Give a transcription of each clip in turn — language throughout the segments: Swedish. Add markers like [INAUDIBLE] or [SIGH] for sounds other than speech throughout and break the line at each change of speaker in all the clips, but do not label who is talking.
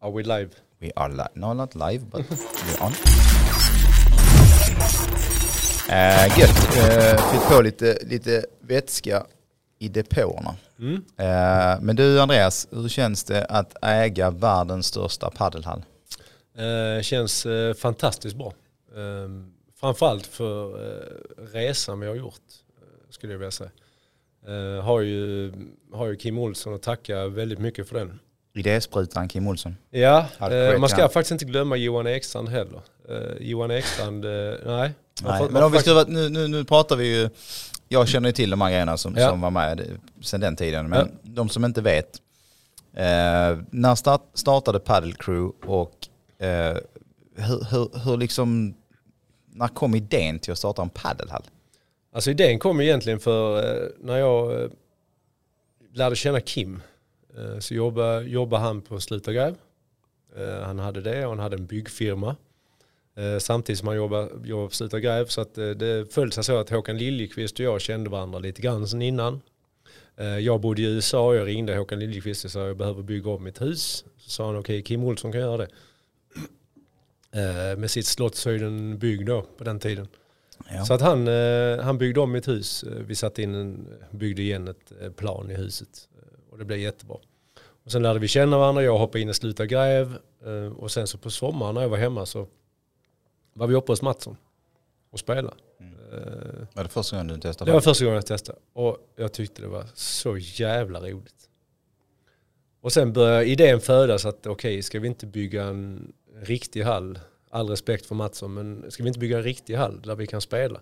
Are we live?
We are live. No, not live, but we're on. Uh, gött. Uh, Fyllt på lite, lite vätska i depåerna.
Mm.
Eh, men du Andreas, hur känns det att äga världens största paddelhall?
Eh, känns eh, fantastiskt bra. Eh, framförallt för eh, resan vi har gjort, skulle jag vilja säga. Har, ju, har ju Kim Olsson att tacka väldigt mycket för den.
Idésprutan Kim Olsson.
Ja, eh, man ska
ja.
faktiskt inte glömma Johan Ekstrand heller. Eh, Johan Ekstrand, eh, nej.
Nej,
får-
men om vi vara- nu, nu, nu pratar vi ju, jag känner ju till de här grejerna som,
Ja.
som var med sedan den tiden, men de som inte vet. Eh, när start, startade Paddle Crew och eh, hur, hur, hur liksom, när kom idén till att starta en paddelhall?
Alltså idén kom egentligen för eh, när jag lärde känna Kim. Eh, så jobbade, jobbade han på Sluta Gräv. Eh, han hade det och han hade en byggfirma. Eh, samtidigt som han jobbade, jobbade på Sluta Gräv. Så att, det föll sig så att Håkan Liljekvist och jag kände varandra lite grann sen innan. Jag bodde i USA och jag ringde Håkan Liljekvist och sa jag behöver bygga om mitt hus. Så sa han okej Kim Olsson kan göra det. Med sitt Slottshöjden bygg då på den tiden.
Ja.
Så att han, han byggde om mitt hus. Vi satte in en, byggde igen ett plan i huset. Och det blev jättebra. Och sen lärde vi känna varandra, jag hoppade in och slutade gräv. Eh, Och sen så på sommaren när jag var hemma så var vi uppe hos Mattsson och spelade. Eh,
Var det första gången du testade?
Det var första gången jag testade. Och jag tyckte det var så jävla roligt. Och sen började idén födas att okej, ska vi inte bygga en riktig hall? All respekt för Mattsson, men ska vi inte bygga en riktig hall där vi kan spela?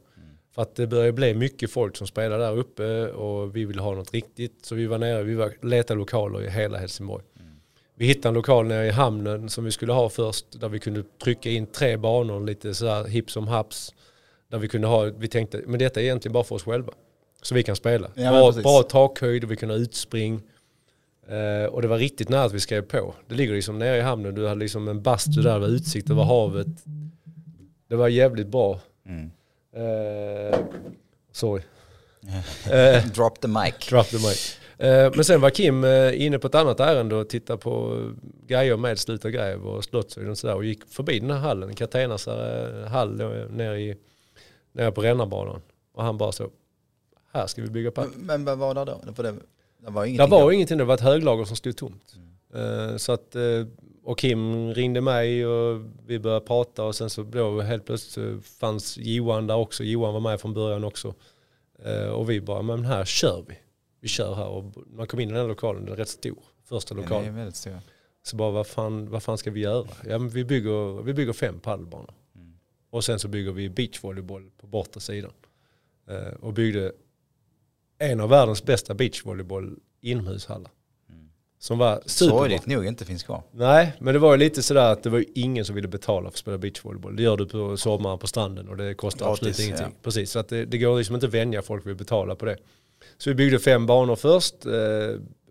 För att det börjar bli mycket folk som spelar där uppe och vi vill ha något riktigt. Så vi var nere, vi var, letade lokaler i hela Helsingborg. Vi hittade en lokal nere i hamnen som vi skulle ha först, där vi kunde trycka in tre banor, lite så här hipp som haps. Där vi kunde ha, vi tänkte, men detta är egentligen bara för oss själva. Så vi kan spela.
Ja,
bra, bra takhöjd och vi kunde ha utspring. Eh, och det var riktigt nära att vi skrev på. Det ligger liksom nere i hamnen, du hade liksom en bastu där med utsikt över havet. Det var jävligt bra.
Mm.
Eh, sorry. [LAUGHS] Eh,
Drop the mic.
Drop the mic. Eh, Men sen var Kim eh, inne på ett annat ärende och tittade på grejer med Sluta Gräv och Slottshöjden och sådär och gick förbi den här hallen, Katenas hall nere, i, nere på Rännarbanan. Och han bara så, här ska vi bygga padel.
Men vad var det då? Det, det var
Det
ingenting
var
då.
ingenting, det var ett höglager som stod tomt. Eh, Så att, och Kim ringde mig och vi började prata och sen så då helt plötsligt fanns Johan där också. Johan var med från början också. Eh, Och vi bara, men här kör vi. Vi kör här och man kom in i den här lokalen, den är rätt stor. Första
Den
lokalen.
är väldigt stor.
Så bara, vad fan, vad fan ska vi göra? Ja, men vi, bygger, vi bygger fem padelbanor. Och sen så bygger vi beachvolleyboll på bortre sidan. Eh, och byggde en av världens bästa beachvolleyboll inomhushallar. Som var superbra.
Sorgligt nog inte finns kvar.
Nej, men det var ju lite sådär att det var ingen som ville betala för att spela beachvolleyboll. Det gör du på sommaren på stranden och det kostar
Gratis,
absolut ingenting.
ja.
Precis, så att det, det går liksom inte att vänja folk vid att betala på det. Så vi byggde fem banor först. Eh,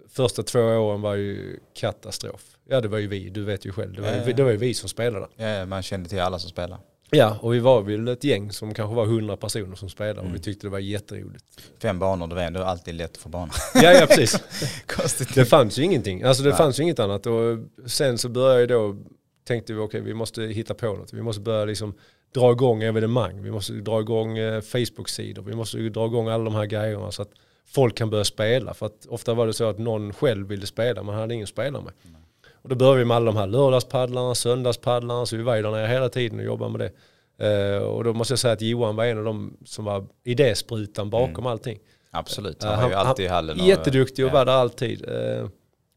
första två åren var ju katastrof. Ja det var ju vi, du vet ju själv. Det var, ju, det var ju vi som spelade.
Ja, man kände till alla som spelar.
Ja, och vi var väl ett gäng som kanske var hundra personer som spelade
Mm.
och vi tyckte det var jätteroligt.
Fem banor, det var ändå alltid lätt att få bana. [LAUGHS]
Ja, ja precis. [LAUGHS] Det fanns ju ingenting. Alltså det
Nej.
fanns ju inget annat. Och sen så började jag då, tänkte vi okej vi måste hitta på något. Vi måste börja liksom dra igång evenemang. Vi måste dra igång eh, Facebook-sidor. Vi måste dra igång alla de här grejerna så att folk kan börja spela. För att ofta var det så att någon själv ville spela, man hade ingen att spela med. Och då började vi med alla de här lördagspaddlarna, söndagspaddlarna, så vi var ju där nere hela tiden och jobbade med det. Eh, och då måste jag säga att Johan var en av de som var idésprutan bakom allting.
Absolut,
Ja,
han var ju alltid i hallen. och-
Jätteduktig och
ja.
var där alltid. Eh,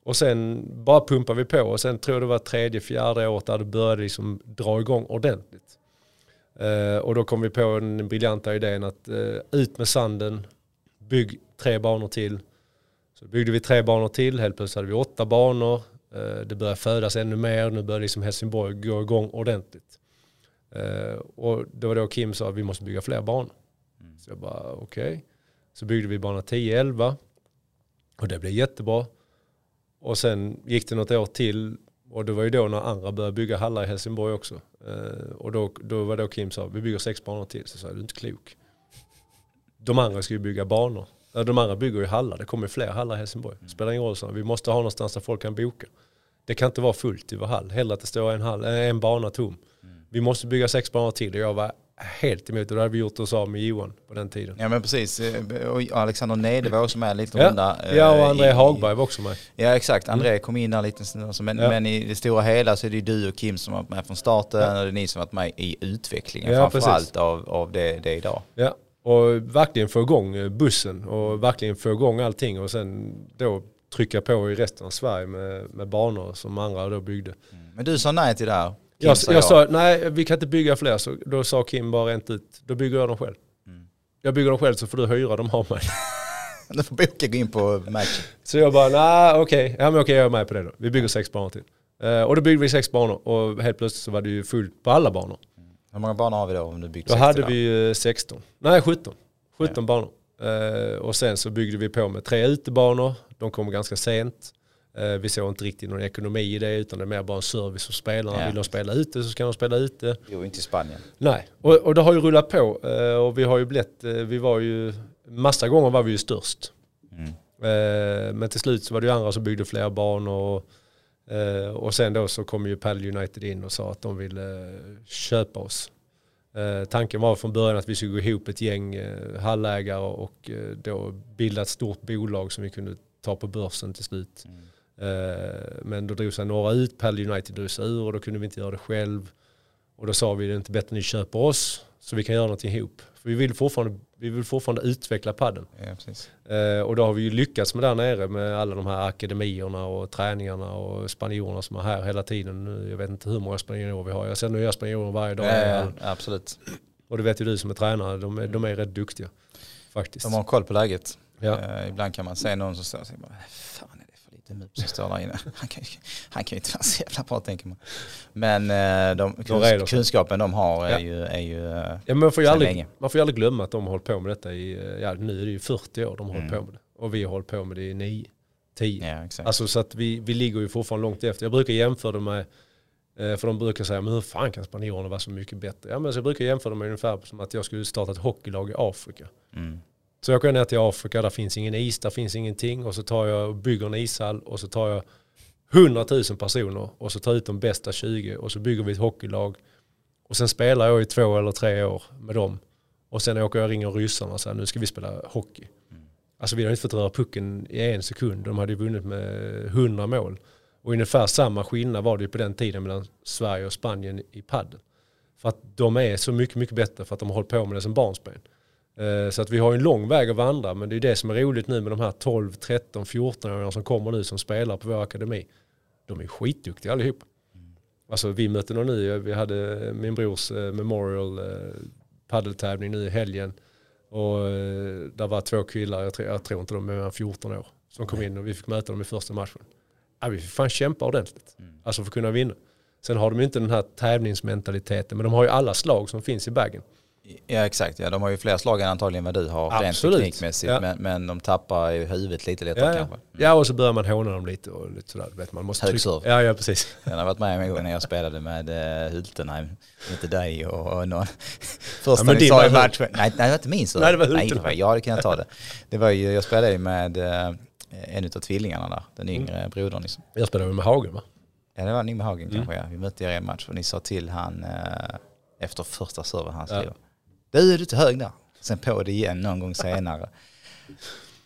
Och sen bara pumpar vi på och sen tror jag det var tredje, fjärde året där det började liksom dra igång ordentligt. Eh, Och då kom vi på den briljanta idén att eh, ut med sanden, bygg tre banor till. Så byggde vi tre banor till, helt plötsligt hade vi åtta banor. Eh, Det började födas ännu mer, nu började liksom Helsingborg gå igång ordentligt. Eh, Och det var då Kim sa att vi måste bygga fler banor. Så jag bara okej. Så byggde vi bana 10-11 och det blev jättebra. Och sen gick det något år till och det var ju då när andra började bygga hallar i Helsingborg också. Eh, och då, då var då Kim sa vi bygger sex banor till. Så sa jag, du är inte klok. De andra ska ju bygga banor. Ja, De andra bygger ju hallar, det kommer fler hallar i Helsingborg. Det spelar ingen roll, så vi måste ha någonstans där folk kan boka. det kan inte vara fullt i vår hall. Hellre att det står en, hall, eh, en bana tom.
Mm.
Vi måste bygga sex banor till och jag var helt emot det. Det hade vi gjort oss av med Johan på den tiden.
Ja men precis, Eh, och Alexander Nede var också med lite
Ja.
runda. eh,
Ja, och André
i-
Hagberg var också med.
Ja exakt, André kom in där lite så men,
Ja.
men i det stora hela så är det ju du och Kim som har varit med från starten och det är ni som har varit med i utvecklingen
Ja,
framförallt av, av det, det idag.
Ja, och verkligen få igång eh, bussen och verkligen få igång allting och sen då trycka på i resten av Sverige med, med banor som andra då byggde.
Men du sa nej till det här. Kim
Jag,
sa
jag
ja.
sa nej vi kan inte bygga fler så då sa Kim bara rent ut, då bygger jag dem själv.
Mm.
Jag bygger dem själv så får du hyra dem av mig. [LAUGHS]
Du får boka gå in på matchen.
Så jag bara nej okej, ja men okej jag är med på det då. Vi bygger sex banor till. Eh, och då byggde vi sex banor och helt plötsligt så var det ju fullt på alla banor.
Hur många banor har vi då om du byggt
Då
60
hade
då?
vi eh, 16, nej 17. 17 banor. Eh, och sen så byggde vi på med tre utebanor. De kom ganska sent. Eh, vi såg inte riktigt någon ekonomi i det utan det är mer bara en service för spelarna.
Ja.
Vill de spela ute så ska de spela ute.
Jo, inte i Spanien.
Nej, och, och det har ju rullat på eh, och vi har ju blivit, vi var ju, massa gånger var vi ju störst.
Mm.
Men till slut så var det ju andra som byggde fler banor och, eh, och sen då så kom ju Padel United in och sa att de ville eh, köpa oss. Eh, tanken var från början att vi skulle gå ihop ett gäng eh, hallägare och eh, då bilda ett stort bolag som vi kunde ta på börsen till slut.
Mm.
Eh, men då drog sig några ut, Padel United drog sig ur och då kunde vi inte göra det själv. Och då sa vi det är inte bättre att ni köper oss så vi kan göra någonting ihop. För vi vill fortfarande, vi vill fortfarande utveckla padden.
Ja.
Eh, och då har vi ju lyckats med där nere med alla de här akademierna och träningarna och spanjorerna som är här hela tiden. Jag vet inte hur många spanjorer vi har. Jag ser nya spanjorer varje dag.
Ja, ja, absolut.
Och det vet ju du som är tränare, de är, de är rätt duktiga. Faktiskt.
De har koll på läget.
Ja.
Eh, ibland kan man se någon som står och säger fan mus som står där inne. [LAUGHS] Han kan, han kan ju inte vara så jävla bra tänker man. Men eh, de,
De
kunskapen de har är
Ja.
ju, är ju eh,
Ja, man, får ju aldrig,
länge.
man får ju aldrig glömma att de har hållit på med detta i, eh, ja nu är det ju 40 år de har hållit
Mm.
på med det. Och vi har hållit på med det i 9, 10.
ja, exakt.
Alltså så att vi, vi ligger ju fortfarande långt efter. Jag brukar jämföra det med, för de brukar säga, men hur fan kan spanjorerna vara så mycket bättre? Ja men så jag brukar jämföra det med ungefär som att jag skulle starta ett hockeylag i Afrika.
Mm.
Så jag går ner till Afrika, där finns ingen is, där finns ingenting. Och så tar jag och bygger en ishall och så tar jag 100 000 personer och så tar jag ut de bästa 20 och så bygger vi ett hockeylag. Och sen spelar jag i två eller tre år med dem. Och sen åker jag och ringer ryssarna och säger nu ska vi spela hockey. Alltså vi hade inte fått röra pucken i en sekund. De hade ju vunnit med 100 mål. Och ungefär samma skillnad var det ju på den tiden mellan Sverige och Spanien i padel. För att de är så mycket, mycket bättre för att de har hållit på med det som barnsben. Eh, Så att vi har en lång väg att vandra men det är det som är roligt nu med de här 12, 13, 14-åringarna som kommer nu som spelar på vår akademi. De är skitduktiga allihop. Alltså vi mötte någon nu, vi hade min brors eh, Memorial eh, paddeltävling nu i helgen. Och där var två killar, jag tror, jag tror inte de är mer än 14 år, som kom in och vi fick möta dem i första matchen. Ja, vi fick fan kämpa ordentligt, alltså för att kunna vinna. Sen har de ju inte den här tävlingsmentaliteten, men de har ju alla slag som finns i bagen.
Ja exakt, ja, de har ju fler slag än antagligen vad du har rent teknikmässigt.
Ja.
Men, men de tappar ju huvudet lite lättare
Ja, ja.
kanske.
ja, och så börjar man håna dem lite och lite sådär. Vet man måste
Hög
trycka-
serve.
Ja, ja, precis.
Jag har varit med en gång när jag spelade med uh, Hultenheim. Inte dig och, och någon. Första
men
ni sa i matchen. Nej, nej, det var inte min serve.
Nej, det var
nej,
Hultenheim.
var, Jag hade kunnat ta det. det var ju, jag spelade ju med uh, en av tvillingarna där. Den
Mm.
yngre brodern. Liksom.
Jag spelade med Hagen va?
Ja det var Nimme Hagen
Mm.
kanske ja. Vi mötte er i en match och ni sa till han uh, efter första serven han
Ja.
Du är du till hög där. Sen på det igen någon gång senare.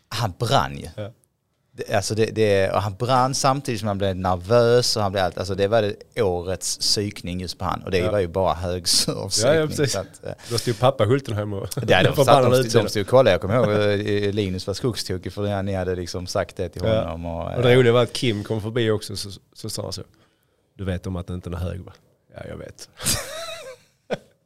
Han brann ju.
Ja.
Det, alltså det, det, och han brann samtidigt som han blev nervös och han blev allt, alltså det var det årets psykning just på han och det
Ja.
var ju bara hög
Ja, ja, precis.
så att, eh,
Då stod pappa Hultenheim och
det, de, [LAUGHS]
förbannade
satt, de, stod och kollade, jag kommer ihåg eh, Linus var skogstokig för ni hade liksom sagt det till
Ja.
honom. Och,
Och det
eh,
roliga var att Kim kom förbi också så, så sa han så. Du vet om att det inte är hög va? Ja jag vet. [LAUGHS]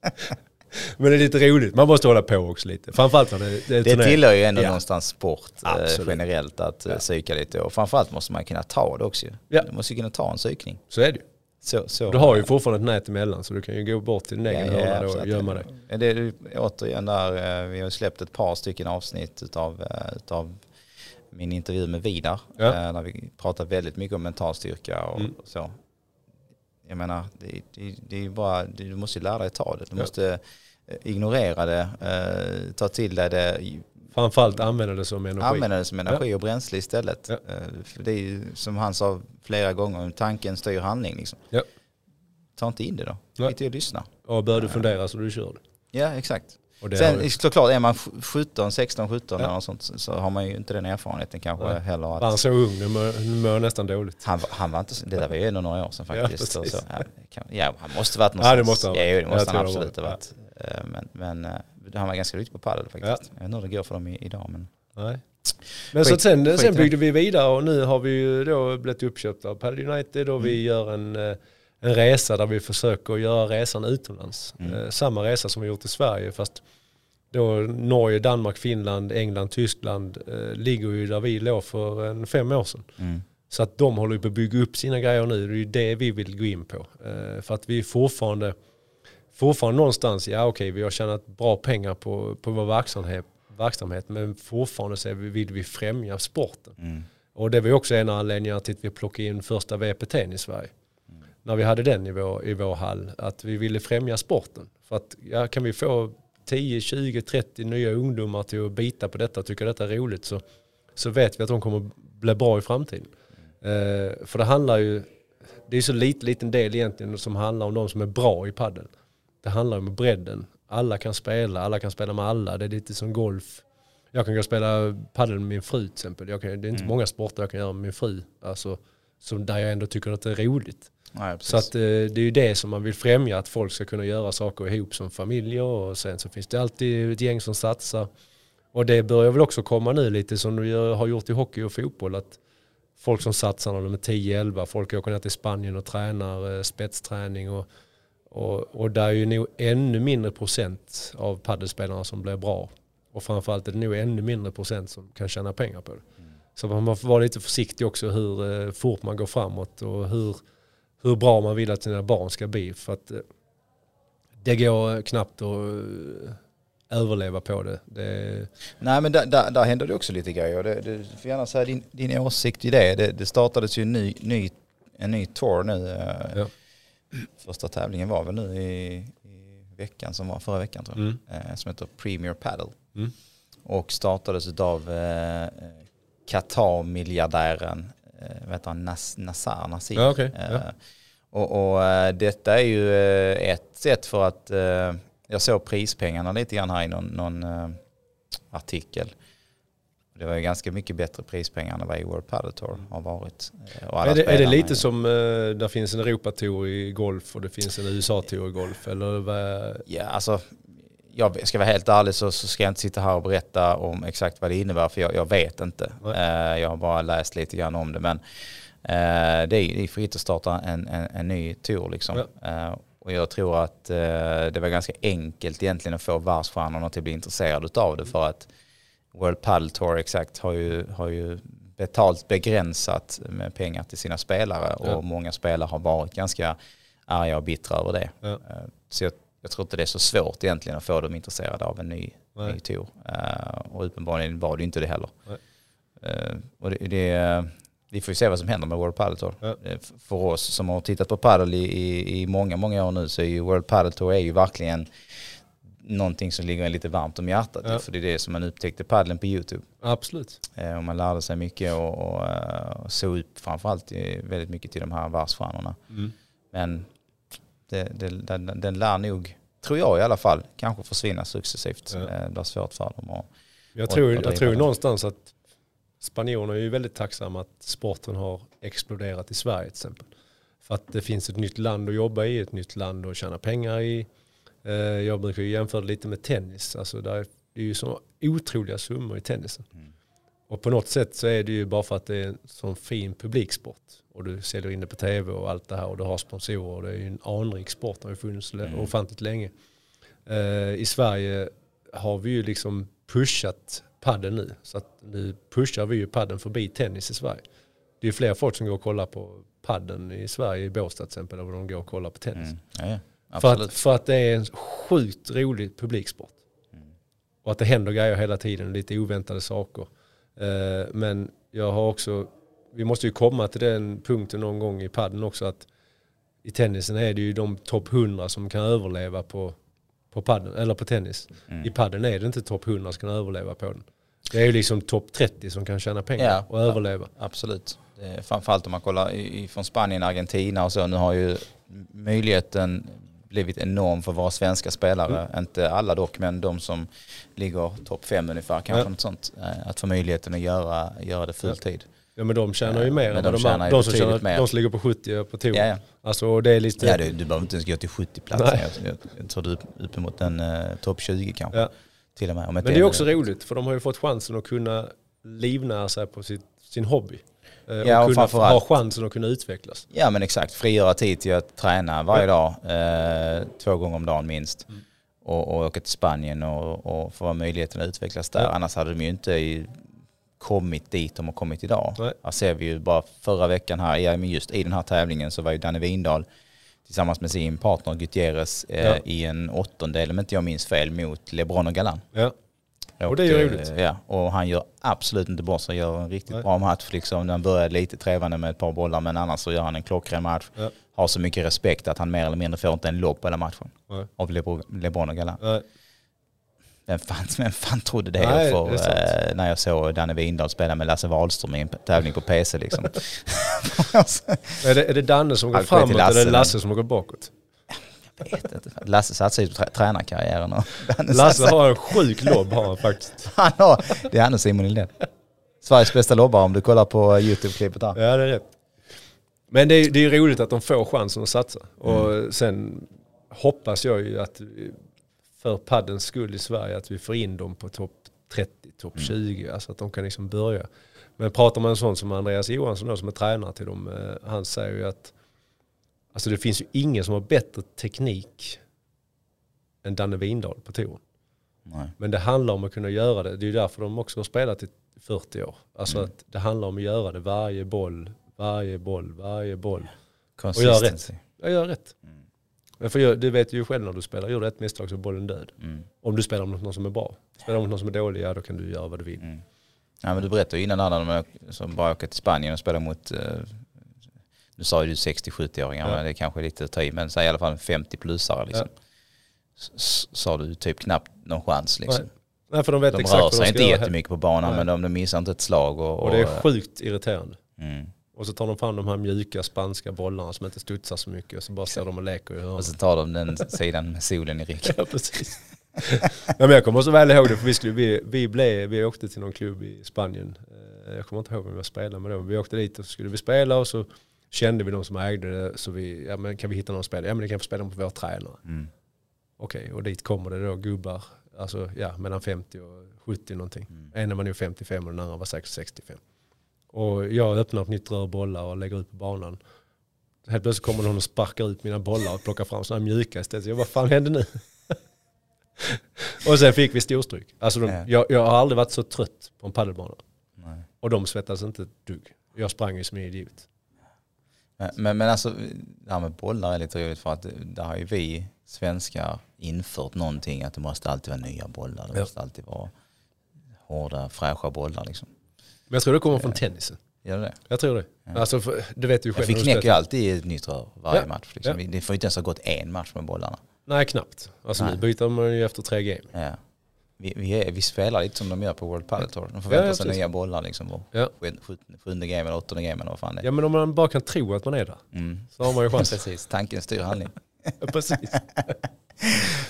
[LAUGHS] Men det är lite roligt, man måste hålla på också lite. Framförallt när det, det är
Det tillhör ju ändå
Ja.
någonstans sport eh,
Absolut.
generellt att
Ja.
ja. psyka lite och framförallt måste man kunna ta det också.
Ja.
Du måste ju kunna ta en psykning.
Så är det ju.
Så, så.
Du har ju fortfarande ett nät emellan så du kan ju gå bort till din egen hörna då och gömma dig.
Ja, Det är återigen där, eh, vi har släppt ett par stycken avsnitt utav, eh, utav min intervju med Vidar.
Ja.
eh, Där vi pratar väldigt mycket om mental styrka och
Mm.
så. Jag menar, det, det, det är bara, du måste lära dig ta det. Du
Ja.
måste ignorera det, eh, ta till dig det,
Framförallt använda det som energi.
använda det som energi och bränsle istället.
Ja.
Eh, det är ju som han sa flera gånger, tanken styr handling. Liksom.
Ja.
Ta inte in det då, skit i att lyssna.
Och börjar du fundera så du kör det.
Ja, exakt.
Det
Sen
ju-
såklart är man 17, 16, 17
Ja.
eller sånt så har man ju inte den erfarenheten kanske
Nej.
heller.
var han
Att
så ung, nu mår, nu mår nästan dåligt.
han, han var inte, så- det där var ju ändå några år sedan
Ja,
faktiskt. och så, ja, ja, han måste varit
Ja,
någonstans.
det måste han
Ja, det måste han absolut ha
var.
varit. Eh, Men, men eh, han var ganska duktig på padel faktiskt. Jag vet inte hur det går för dem idag men
Nej. Men så
Skit-
att sen,
skit
sen byggde vi vidare och nu har vi ju då blivit uppköpta av Padel United och vi gör en, eh, en resa där vi försöker göra resan utomlands.
Mm.
Eh, Samma resa som vi gjort i Sverige fast då Norge, Danmark, Finland, England, Tyskland eh, ligger ju där vi låg för en fem år sedan.
mm.
Så att de håller på att bygga upp sina grejer nu. Det är ju det vi vill gå in på. Eh, för att vi är fortfarande, fortfarande någonstans, ja okej vi har tjänat bra pengar på, på vår verksamhet, verksamhet men fortfarande så vi, vill vi främja sporten.
Mm.
Och det var också en av anledningarna till att vi plockade in första VPT'n i Sverige. När vi hade den i vår, i vår hall, att vi ville främja sporten. För att ja, kan vi få 10, 20, 30 nya ungdomar till att bita på detta och tycka detta är roligt så, så vet vi att de kommer bli bra i framtiden. Eh, för det handlar ju, det är så lite, liten del egentligen som handlar om de som är bra i padel. Det handlar om bredden. Alla kan spela, alla kan spela med alla. Det är lite som golf. Jag kan gå och spela padel med min fru till exempel. Kan, det är inte
Mm.
många sporter jag kan göra med min fru. Alltså, som där jag ändå tycker att det är roligt.
Nej.
Så att, eh, det är ju det som man vill främja, att folk ska kunna göra saker ihop som familjer och sen så finns det alltid ett gäng som satsar. Och det börjar väl också komma nu lite som du har gjort i hockey och fotboll, att folk som satsar när de är 10-11, folk åker ner till Spanien och tränar eh, spetsträning och, och, och där är ju nog ännu mindre procent av paddelspelarna som blir bra. Och framförallt är det nog ännu mindre procent som kan tjäna pengar på det. Så man måste vara lite försiktig också hur eh, fort man går framåt och hur, hur bra man vill att sina barn ska bli. För att eh, det går knappt att eh, överleva på det. det
Nej men där, där, där händer det också lite grejer. Det, det, du får gärna säga din, din åsikt i det. det. Det startades ju en ny, ny, en ny tour nu. eh,
Ja.
Första tävlingen var väl nu i, i veckan som var förra veckan tror jag.
mm,
Som heter Premier Paddle.
mm,
Och startades av eh, Qatar-miljardären eh, vad heter han? Nas, Nassar Nasir.
Ja.
Eh,
Ja.
Och, och eh, detta är ju eh, ett sätt för att, eh, jag såg prispengarna lite grann här i någon, någon artikel. Det var ju ganska mycket bättre prispengar än vad World Padel Tour har varit.
Är det, är det lite som, eh, där finns en Europatour i golf och det finns en USA-tour i golf? Eller vad,
Ja, alltså, jag ska vara helt ärlig så, så ska jag inte sitta här och berätta om exakt vad det innebär för jag, jag vet inte.
Nej.
Jag har bara läst lite grann om det men är, det är fritt att starta en, en, en ny tour liksom. Eh, och jag tror att eh, det var ganska enkelt egentligen att få världsstjärnorna till att bli intresserade av det för att World Padel Tour exakt har ju, har ju betalt begränsat med pengar till sina spelare och
Ja.
många spelare har varit ganska arga och bittra över det.
Ja.
Eh, Så jag, jag tror inte det är så svårt egentligen att få dem intresserade av en ny,
Nej.
ny tour. Eh, och uppenbarligen var det inte det heller.
Nej.
Eh, och det, det, vi får ju se vad som händer med World Padel Tour.
Ja.
Eh, För oss som har tittat på padel i, i, i många, många år nu så är ju World Padel Tour är ju verkligen någonting som ligger en lite varmt om hjärtat.
Ja.
För det är det som man upptäckte paddeln på YouTube.
absolut.
Eh, och man lärde sig mycket och, och, eh, och såg upp framförallt väldigt mycket till de här världsstjärnorna.
Mm.
Men det, det, den, den lär nog, tror jag i alla fall, kanske försvinna successivt.
Ja.
Det blir svårt för dem. Och,
Jag tror, jag tror någonstans att spanjorerna är ju väldigt tacksamma att sporten har exploderat i Sverige till exempel. För att det finns ett nytt land att jobba i, ett nytt land att tjäna pengar i. Eh, Jag brukar ju jämföra det lite med tennis. Alltså där är, det är ju så otroliga summor i tennisen.
Mm.
Och på något sätt så är det ju bara för att det är en sån fin publiksport. Och du säljer in det på tv och allt det här och du har sponsorer. Och det är ju en anrik sport, det har ju funnits
Mm.
ofantligt länge. Eh, I Sverige har vi ju liksom pushat padden nu. Så att nu pushar vi ju padden förbi tennis i Sverige. Det är fler folk som går och kollar på padden i Sverige, i Båstad till exempel, än vad de går och kollar på tennis.
mm, ja, ja,
För att, för att det är en sjukt rolig publiksport.
Mm.
Och att det händer grejer hela tiden, lite oväntade saker. Eh, men jag har också, vi måste ju komma till den punkten någon gång i padden också att i tennisen är det ju de topp 100 som kan överleva på, på padden, eller på tennis.
Mm.
I padden är det inte topp 100 som kan överleva på den. Det är ju liksom topp 30 som kan tjäna pengar
Ja.
och överleva.
Absolut. Framförallt om man kollar från Spanien, Argentina och så. Nu har ju möjligheten blivit enorm för våra svenska spelare.
Mm.
Inte alla dock, men de som ligger topp fem ungefär, kanske
Ja.
något sånt. eh, Att få möjligheten att göra, göra det fulltid.
Ja men de tjänar ju
Ja,
mer än
de
de,
tjänar
de, som tjänar,
mer.
de som ligger på 70 på touren.
Ja, ja.
Alltså det är lite...
Ja, du, du behöver inte ens gå till 70 platser.
Nej.
Jag, jag, jag tror du är uppemot en uh, topp 20 kanske.
Ja.
Till och med.
Men det är också roligt för de har ju fått chansen att kunna livnära sig på sitt, sin hobby. Eh,
Ja, och
och kunna ha chansen att kunna utvecklas.
Ja men exakt, frigöra tid till att träna varje dag, eh, två gånger om dagen minst.
Mm.
Och, och åka till Spanien och, och få möjligheten att utvecklas där.
Ja.
Annars hade de ju inte kommit dit de har kommit idag.
Nej.
Här ser vi ju bara förra veckan här, ja, men just i den här tävlingen så var ju Danne Windahl tillsammans med sin partner Gutierrez eh,
Ja.
i en åttondel, om inte jag minns fel, mot LeBron och Galan.
Ja. Och det är ju
eh,
roligt.
Ja, och han gör absolut inte bort sig. gör en riktigt
Nej.
bra match. Liksom. Han började lite trevande med ett par bollar men annars så gör han en klockren match.
Ja.
Har så mycket respekt att han mer eller mindre får inte en lobb på hela matchen.
Nej.
Av LeBron och Galan.
Nej.
Vem fan, vem fan trodde det?
Nej,
för,
det
eh, när jag såg Danne Windahl spela med Lasse Wahlström i en tävling på PC liksom. [LAUGHS] [LAUGHS]
Är, det, är det Danne som går
Allt
framåt eller är det
Lasse,
Lasse som går bakåt?
Jag vet inte. Lasse satsar ju på trä- tränarkarriären. Och [LAUGHS]
Lasse
satsar-
har en sjuk lobb har han faktiskt.
han har, det är han och Simon Lindell. Sveriges bästa lobbare om du kollar på YouTube-klippet där.
Ja det är rätt. Men det är, det är roligt att de får chansen att satsa. Och
Mm.
sen hoppas jag ju att för paddens skull i Sverige att vi får in dem på topp 30, topp
Mm.
20. Alltså att de kan liksom börja. Men pratar man en sån som Andreas Johansson då, som är tränare till dem. eh, Han säger ju att alltså det finns ju ingen som har bättre teknik än Danne Windahl på touren. Men det handlar om att kunna göra det. Det är ju därför de också har spelat i 40 år. Alltså
Mm.
att det handlar om att göra det varje boll, varje boll, varje boll.
Consistency.
Jag gör rätt.
Mm.
Men för det vet du ju själv när du spelar. Gör du ett misstag så är bollen död.
Mm.
Om du spelar mot någon som är bra. Spelar du mot någon som är dålig, ja då kan du göra vad du vill.
Mm. Ja, men du berättade ju innan där när de som bara åker till Spanien och spelar mot, eh, nu sa ju du 60-70-åringar,
Ja.
men det är kanske lite att ta i, men säg i alla fall en 50-plussare liksom. S- s- Sa du typ knappt någon chans liksom.
Nej, Nej för de vet
De
exakt
rör
de
sig
ska
inte jättemycket på banan
Nej.
men de, de missar inte ett slag. Och,
Och det är sjukt irriterande.
mm.
Och så tar de fram de här mjuka spanska bollarna som inte studsar så mycket. Och så bara står de och leker i
Och
hörnet.
så tar de den sidan med solen i ryggen. [LAUGHS]
Ja, precis. ja, men jag kommer så väl ihåg det, för vi, skulle, vi, vi, blev, vi åkte till någon klubb i Spanien. Eh, Jag kommer inte ihåg vem jag spelade med då. Vi åkte dit och så skulle vi spela och så kände vi de som ägde det. Så vi, ja men kan vi hitta någon spelare? Ja men det kan vi spela på vår tränare.
Mm.
Okej, och dit kommer det då gubbar, alltså ja mellan 50 och 70 någonting.
Mm.
En var nog 55 och den andra var säkert 65. Och jag öppnar ett nytt rör bollar och lägger ut på banan. Helt plötsligt kommer någon och sparkar ut mina bollar och plockar fram sådana här mjuka istället. Så jag, vad fan hände nu? [LAUGHS] och sen fick vi storstryk. Alltså de,
Ja.
jag, jag har aldrig varit så trött på en padelbana. Och de svettades inte ett dugg. Jag sprang ju som en idiot.
Men, men, men alltså, det här med bollar är lite roligt för att där har ju vi svenskar infört någonting att det måste alltid vara nya bollar. Det måste alltid vara hårda, fräscha bollar liksom.
Men jag tror det kommer från tennisen.
Gör det?
Jag tror det.
Ja.
Alltså, för, du vet ju
Ja,
själv.
vi
när du
knäcker ju alltid ett nytt rör varje
Ja.
match. Liksom.
Ja.
Vi- Det får ju inte ens ha gått en match med bollarna.
Nej, knappt. Alltså
Nej.
nu byter man ju efter tre game.
Ja. Vi, vi, är, vi spelar lite som de gör på World Padel Tour. De förväntar
Ja, ja,
sig nya bollar liksom. Och
Ja.
sjunde game eller åttonde game eller vad fan det är.
Ja men om man bara kan tro att man är där
Mm.
så har man ju chans. [LAUGHS]
Precis, tanken styr handling.
Precis. [LAUGHS]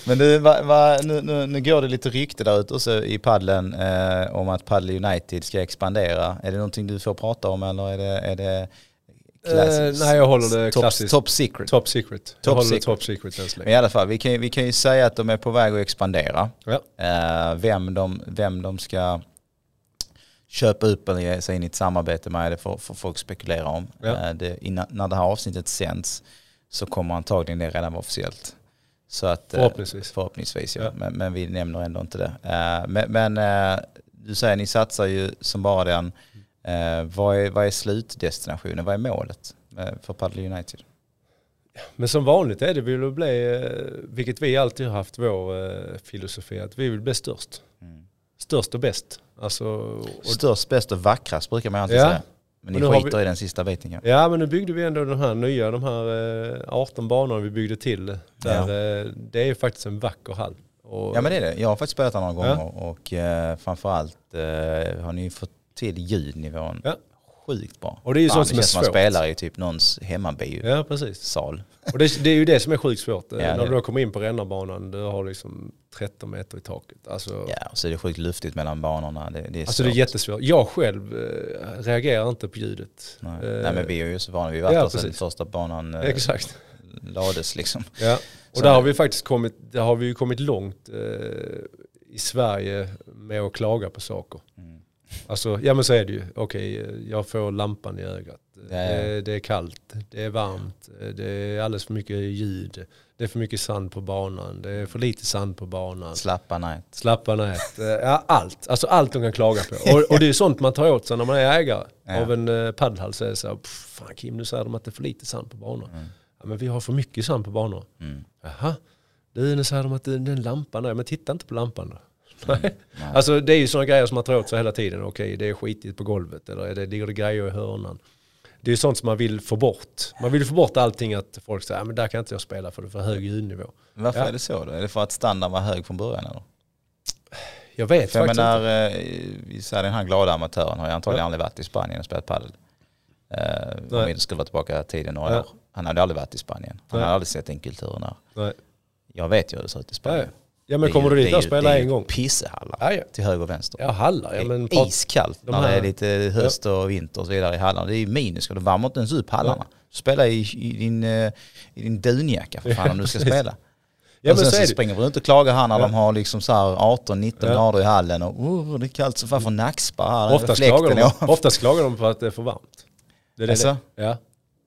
Men du, va, va, nu, nu, nu går det lite rykte där ute också i padden eh, om att Padel United ska expandera. Är det någonting du får prata om eller är det, är det
Eh, nej, jag håller det
top,
klassiskt.
Top secret.
Top secret.
Top
jag håller
secret.
top secret än så
Men i alla fall, vi kan, vi kan ju säga att de är på väg att expandera.
Ja.
Eh, vem, de, vem de ska köpa upp eller ge sig in i ett samarbete med det får, får folk spekulera om.
Ja.
Eh, det, innan, när det här avsnittet sänds så kommer antagligen det redan vara officiellt. Så att, eh,
Förhoppningsvis.
Förhoppningsvis ja,
Ja.
Men, men vi nämner ändå inte det. Eh, men men eh, du säger ni satsar ju som bara den. Vad, är, vad är slutdestinationen? Vad är målet för Padel United?
Men som vanligt är det vi vill bli, vilket vi alltid har haft vår filosofi, att vi vill bli störst.
Mm.
Störst och bäst. Alltså, och,
Störst, bäst och vackrast brukar man alltid
Ja.
säga. Men ni skiter i den sista kanske?
Ja men nu byggde vi ändå de här nya, de här eh, 18 banorna vi byggde till. Där, eh, det är ju faktiskt en vacker hall. Och,
Ja men det är det. Jag har faktiskt spelat där några
Ja.
gånger och eh, framförallt eh, har ni fått till ljudnivån
Ja.
Sjukt bra.
Och det är ju
Fan,
sånt som är svårt.
man spelar i typ någons hemmabiosal.
Ja precis. Och det, det är ju det som är sjukt svårt. Eh,
Ja,
När du då kommer in på Rännarbanan, du har liksom 13 meter i taket. Alltså,
Ja, och så är det sjukt luftigt mellan banorna. Det, det är
alltså det är
svårt.
jättesvårt. Jag själv eh, reagerar inte på ljudet.
Nej.
Eh,
Nej men vi är ju så vana, vi varit
ja,
där sedan första banan eh,
Exakt.
lades liksom. [LAUGHS]
Ja. Och
Så-
där har vi faktiskt kommit, där har vi kommit långt i Sverige med att klaga på saker.
Mm.
Alltså, ja men så är det ju. Okej, eh, jag får lampan i ögat. Det, det är kallt, det är varmt, eh, det är alldeles för mycket ljud. Det är för mycket sand på banan, det är för lite sand på banan.
Slappa nej.
Slappa nät, eh, ja, allt. Alltså allt de kan klaga på. Och, och det är sånt man tar åt sig när man är ägare
Ja.
av en padelhall. Så är det så här, "Pff, fan Kim nu säger de att det är för lite sand på banan.
Mm.
Ja, men vi har för mycket sand på banan.
Mm.
Jaha, du nu säger de att det det är men titta inte på lampan då. Nej.
Nej.
Alltså det är ju sådana grejer som man tar åt sig hela tiden. Okej, det är skitigt på golvet eller är det, ligger det grejer i hörnan. Det är ju sånt som man vill få bort. Man vill få bort allting att folk säger, "Ja, men där kan inte jag spela för det är för hög ljudnivå.
Varför
Ja.
är det så då? Är det för att standarden var hög från början eller?
Jag vet
För jag
faktiskt
menar,
inte.
eh, den här glada amatören har ju antagligen
Ja.
aldrig varit i Spanien och spelat padel. Eh,
Nej.
om vi skulle vara tillbaka i tiden några
Ja.
år. Han hade aldrig varit i Spanien. Han
Nej.
hade aldrig sett den kulturen där.
Nej.
Jag vet ju hur det ser ut i Spanien.
ja. Ja
Det
men
är
kommer du
det
dit
är
och
ju-
spela
det är
en gång?
Pissehallar.
Ja, ja.
Till höger och vänster.
Ja, hallar. Ja,
det
men
är
prat-
iskallt
de
när det är lite höst och vinter och så vidare i hallarna. Det är ju minus, de värmer inte ens upp hallarna. Spela i, i, din, eh, i din dunjacka för fan om du ska [LAUGHS]
precis.
spela.
ja,
och
men
sen
så
så,
är det.
springer vi runt och klagar här när
Ja.
de har liksom så här 18-19
Ja.
grader i hallen och oh, det är kallt så fan får nackspar här.
Oftast klagar,
är-
de, oftast klagar de på att det är för varmt. Det är det.
Alltså?
Ja.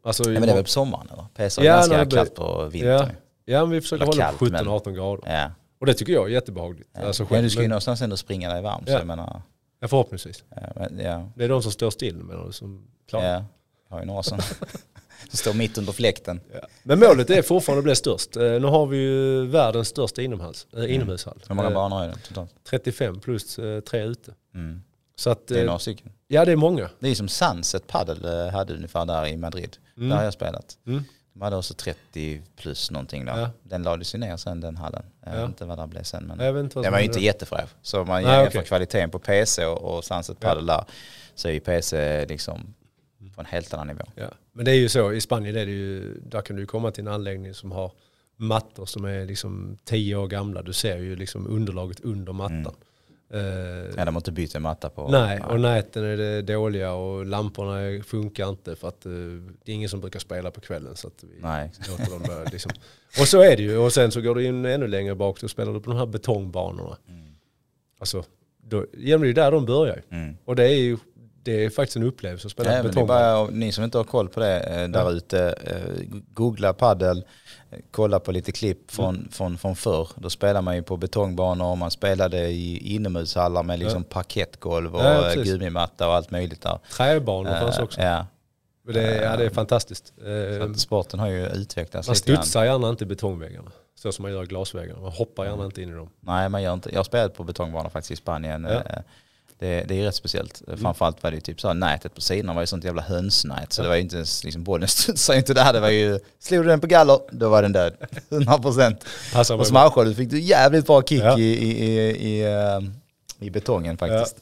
Alltså,
Ja, men det är väl på sommaren eller? PS är
Ja,
ganska
det
kallt på
ja.
vintern.
ja, men vi försöker hålla på
men-
17-18 grader. Och det tycker jag är jättebehagligt.
Ja.
Alltså,
men du ska ju någonstans ändå springa dig varm. Så
Ja.
jag menar,
ja, förhoppningsvis.
ja, men, ja,
Det är de som står still menar du som klarar.
ja. Jag har ju några som, [LAUGHS] som står mitt under fläkten.
Ja. Men målet är fortfarande att bli störst. Eh, Nu har vi ju världens största inomhus, inomhushall.
Mm. Hur många
Eh,
banor är det totalt?
35 plus eh, tre ute.
Mm.
Så att,
Det är
eh,
några stycken.
ja det är många.
Det är som Sunset Padel eh, hade ungefär där i Madrid.
Mm.
Där har jag spelat.
Mm.
De hade också 30 plus någonting där.
Ja.
Den lades ju ner sen den hallen. Jag vet inte vad det blev sen. Men den var ju inte jättefräsch. Så om man jämför
okej.
kvaliteten på PC och, och Sunset. Padel där så är ju PC liksom på en helt annan nivå.
Ja. Men det är ju så, i Spanien är det ju, där kan du komma till en anläggning som har mattor som är liksom 10 år gamla. Du ser ju liksom underlaget under mattan. Eh,
Ja, de har inte bytt en matta på...
Nej, och näten är det dåliga och lamporna funkar inte för att eh, det är ingen som brukar spela på kvällen. Så att vi
Nej.
låter dem börja, liksom. Och så är det ju. Och sen så går du in ännu längre bak och spelar du på de här betongbanorna.
Mm.
Alltså, då, ja, det är där de börjar ju.
Mm.
Och det är ju det är faktiskt en upplevelse att spela
Ja,
betongbana.
bara, ni som inte har koll på det eh, där ute, eh, googla paddel, eh, kolla på lite klipp från,
Mm.
från, från förr. Då spelar man ju på betongbanor och man spelade i inomhushallar med liksom parkettgolv och
Ja,
ja,
precis.
gummimatta och allt möjligt där.
Träbanor fanns
Eh,
också.
Ja,
Men det, är- ja, det är fantastiskt. Eh,
sporten har ju utvecklats
Man studsar gärna inte i betongväggarna. Så som man gör i glasväggarna. Man hoppar gärna inte in i dem.
Nej, man gör inte. Jag har spelat på betongbanor faktiskt i Spanien.
Ja.
Det, det är rätt speciellt. Framförallt var det ju typ så här, nätet på sidorna var ju sånt jävla hönsnät. Så
Ja.
det var ju inte ens, liksom bollen studsade inte där. Det var ju, slog du den på galler, då var den död. [LAUGHS] 100 procent.
Passar
Och smashade fick du jävligt bra kick
Ja.
i, i, i, i, eh, i betongen faktiskt.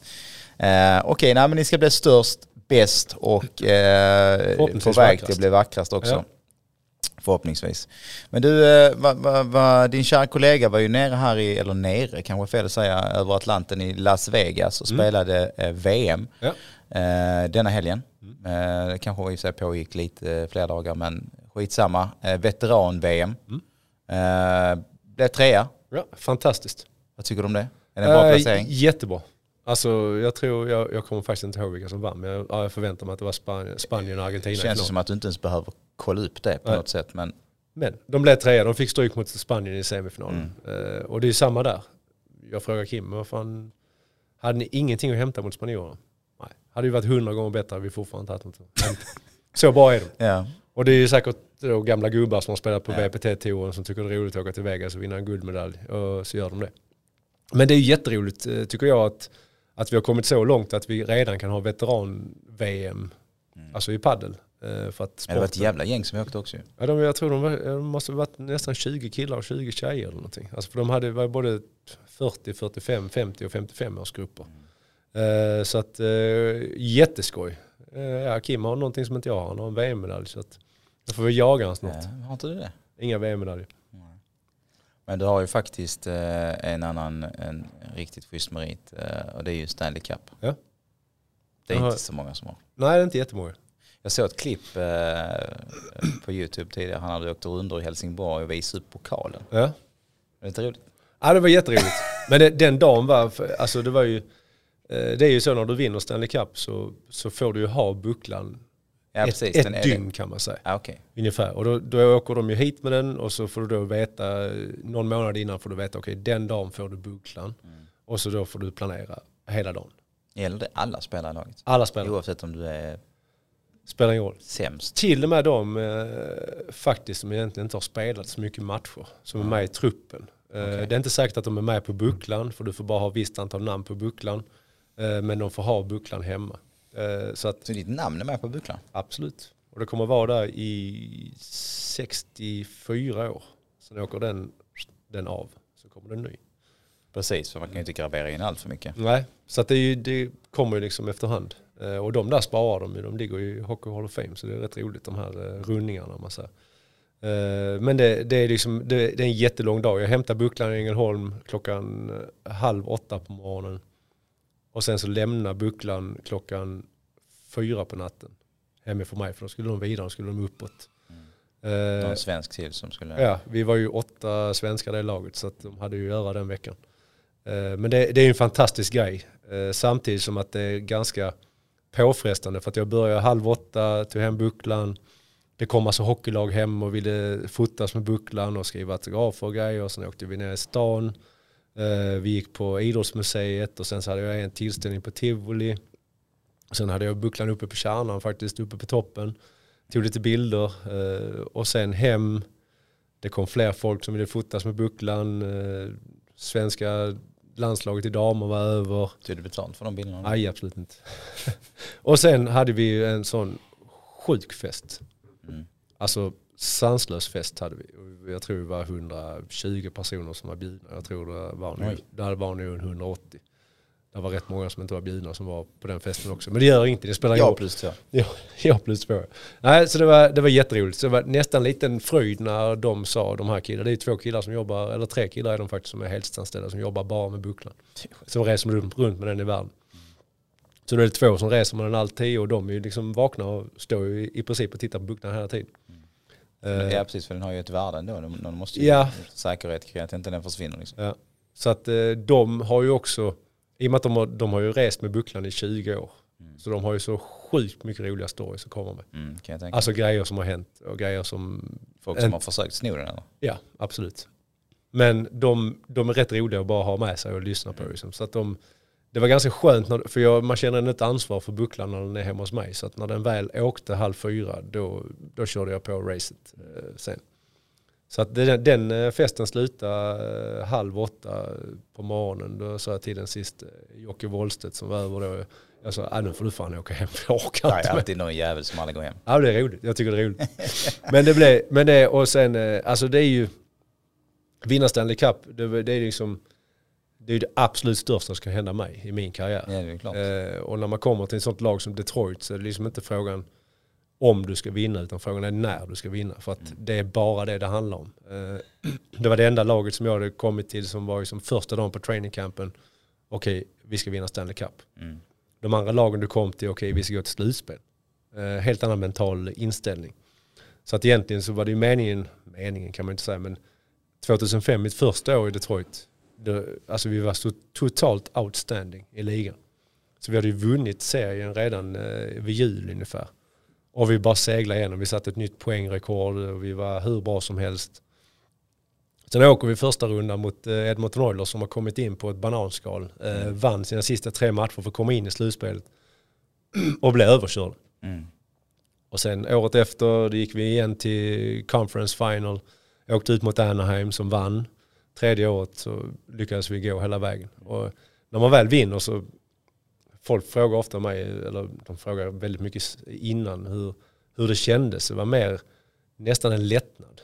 Eh, Okej, nej men ni ska bli störst, bäst och eh, på väg till att bli vackrast också.
Ja.
Förhoppningsvis. Men du, eh, va, va, va, din kära kollega var ju nere här i, eller nere kanske fel att säga, över Atlanten i Las Vegas och
Mm.
spelade eh, VM
Ja.
eh, denna helgen.
Mm.
Eh, det kanske i och för sig pågick lite fler dagar men skitsamma. Eh, Veteran-VM.
Mm.
Blev trea.
Ja, fantastiskt.
Vad tycker du om det? Är det en bra
Eh,
placering?
Jättebra. Alltså jag tror, jag, jag kommer faktiskt inte ihåg vilka som vann. Men jag, ja, jag förväntar mig att det var Spanien, Spanien och Argentina
Det känns som att du inte ens behöver kolla upp det på
Nej.
något sätt. Men
Men de blev trea, de fick stryk mot Spanien i semifinalen.
Mm.
Eh, och det är samma där. Jag frågar Kim, vad fan, hade ni ingenting att hämta mot spanjorerna? Nej, hade ju varit hundra gånger bättre hade vi fortfarande inte haft något. [LAUGHS] Så bra är de.
ja,
Och det är ju säkert då gamla gubbar som har spelat på
Ja.
VPT-touren som tycker det är roligt att åka till Vegas och vinna en guldmedalj. Och så gör de det. Men det är jätteroligt eh, tycker jag att, att vi har kommit så långt att vi redan kan ha veteran-VM Alltså i paddel. Eh, för att
Ja, det var ett
sporten-
jävla gäng som åkte också.
Ja, de, jag tror de, var, de måste ha varit nästan 20 killar och 20 tjejer eller någonting. Alltså för de hade var både 40, 45, 50 och 55 årsgrupper. Eh, så att eh, jätteskoj. Ja, Kim har någonting som inte jag har, han har en VM-medalj. Så att jag får väl jaga honom snart.
Ja, har inte du det?
Inga VM-medaljer.
Men du har ju faktiskt en annan en riktigt schysst merit och det är ju Stanley Cup.
Ja.
Det är
Jag har-
inte så många som har.
Nej, det är inte jättemånga.
Jag såg ett klipp eh, på YouTube tidigare. Han hade åkt runder i Helsingborg och visat upp pokalen.
Ja.
Det är lite roligt.
Ja det var jätteroligt. Men det, den dagen var, alltså det var ju, eh, det är ju så när du vinner Stanley Cup så, så får du ju ha bucklan
Ja,
ett,
precis.
ett dygn kan man säga.
Ja, okej.
Ungefär. Och då, då åker de ju hit med den och så får du då veta, någon månad innan får du veta, okej den dagen får du bucklan. Och så då får du planera hela dagen.
Gäller det alla spelare i laget?
Alla spelar,
Oavsett om du är
spelar ingen roll.
sämst.
Till och med de eh, faktiskt som egentligen inte har spelat så mycket matcher, som är med i truppen. Eh,
Okej.
Det är inte säkert att de är med på bucklan, för du får bara ha visst antal namn på bucklan. Eh, men de får ha bucklan hemma. Eh, så att
Så ditt namn är med på bucklan?
absolut. Och det kommer vara där i 64 år. Sen åker den, den av, så kommer den ny.
Precis, för man kan ju inte gravera in allt för mycket.
Nej, så att det, ju, det kommer ju liksom efterhand. Eh, och de där sparar de ju, de ligger i Hockey Hall of Fame så det är rätt roligt de här eh, rundningarna om man säger. Eh, men det, det, är liksom, det, det är en jättelång dag. Jag hämtar bucklan i Ängelholm klockan halv åtta på morgonen. Och sen så lämnar bucklan klockan fyra på natten hemifrån mig för då skulle de vidare, då skulle de uppåt. Eh,
Någon svensk till som skulle...
Ja, vi var ju åtta svenskar i laget så att de hade ju att göra den veckan. Men det, det är en fantastisk grej. Samtidigt som att det är ganska påfrestande för att jag började halv åtta, tog hem bucklan. Det kom alltså hockeylag hem och ville fotas med bucklan och skriva autografer och grejer. Och sen åkte vi ner i stan. Eh, vi gick på idrottsmuseet och sen så hade jag en tillställning på Tivoli. Sen hade jag bucklan uppe på kärnan faktiskt, uppe på toppen. Tog lite bilder eh, och sen hem. Det kom fler folk som ville fotas med bucklan. Eh, svenska landslaget i damer var över.
Tog du betalt för de bilderna?
Nej, absolut inte. [LAUGHS] och sen hade vi en sån sjuk fest.
Mm.
Alltså sanslös fest hade vi. Jag tror det var 120 personer som var bjudna. Jag tror det var
Oj.
det var nog 180. Det var rätt många som inte var bjudna som var på den festen också. Men det gör inte, det spelar ingen roll.
plus två. [LAUGHS]
Ja, plus två. Nej, så det var, det var jätteroligt. Så det var nästan en liten fröjd när de sa, de här killarna, det är två killar som jobbar, eller tre killar är de faktiskt som är heltidsanställda som jobbar bara med bucklan. Som reser runt, runt med den i världen. Så då är det två som reser med den alltid och de är ju liksom vakna och står ju i princip och tittar på bucklan hela tiden. Eh,
Ja precis, för den har ju ett värde ändå. De måste ju
Ja.
säkerhet kring att inte den försvinner. Liksom.
Ja. Så att eh, de har ju också, i och med att de har, de har ju rest med bucklan i 20 år. Så de har ju så sjukt mycket roliga stories att komma med.
Mm.
Alltså grejer som har hänt och grejer som
Folk som
en-
har försökt sno den eller?
Ja, absolut. Men de, de är rätt roliga att bara ha med sig och lyssna på. Liksom. Så att de, det var ganska skönt, när, för jag, man känner ett ansvar för bucklan när den är hemma hos mig. Så att när den väl åkte halv fyra, då, då körde jag på racet eh, sen. Så att den, den eh, festen slutade eh, halv åtta på morgonen. Då sa jag till den sist, eh, Jocke Wollstedt som var över då, jag sa, ah, nu får du fan åka hem, [LAUGHS] jag orkar
Det
inte
är
mer."
alltid någon jävel som aldrig går hem.
Ja det är roligt, jag tycker det är roligt. men det blev, men det, och sen, alltså det är ju, vinna Stanley Cup, det, det är liksom, det är det absolut största som ska hända mig i min karriär.
Ja, det är klart.
Eh, och när man kommer till ett sånt lag som Detroit så är det liksom inte frågan om du ska vinna utan frågan är när du ska vinna. För att det är bara det det handlar om. Eh, [CLEARS THROAT] det var det enda laget som jag hade kommit till som var liksom första dagen på trainingcampen. Okej, vi ska vinna Stanley Cup.
Mm.
De andra lagen du kom till, okej vi ska gå till slutspel. Eh, helt annan mental inställning. Så att egentligen så var det ju meningen, meningen kan man inte säga, men 2005, mitt första år i Detroit, det, alltså vi var så totalt outstanding i ligan. Så vi hade ju vunnit serien redan eh, vid jul ungefär. Och vi bara seglade igenom, vi satte ett nytt poängrekord och vi var hur bra som helst. Sen åker vi första rundan mot eh, Edmonton Oilers som har kommit in på ett bananskal. Eh, vann sina sista tre matcher för att komma in i slutspelet. [CLEARS THROAT] och blev överkörd.
Mm.
Och sen året efter gick vi igen till conference final. Åkte ut mot Anaheim som vann. Tredje året så lyckades vi gå hela vägen. Och när man väl vinner så folk frågar ofta mig, eller de frågar väldigt mycket innan hur, hur det kändes. Det var mer nästan en lättnad.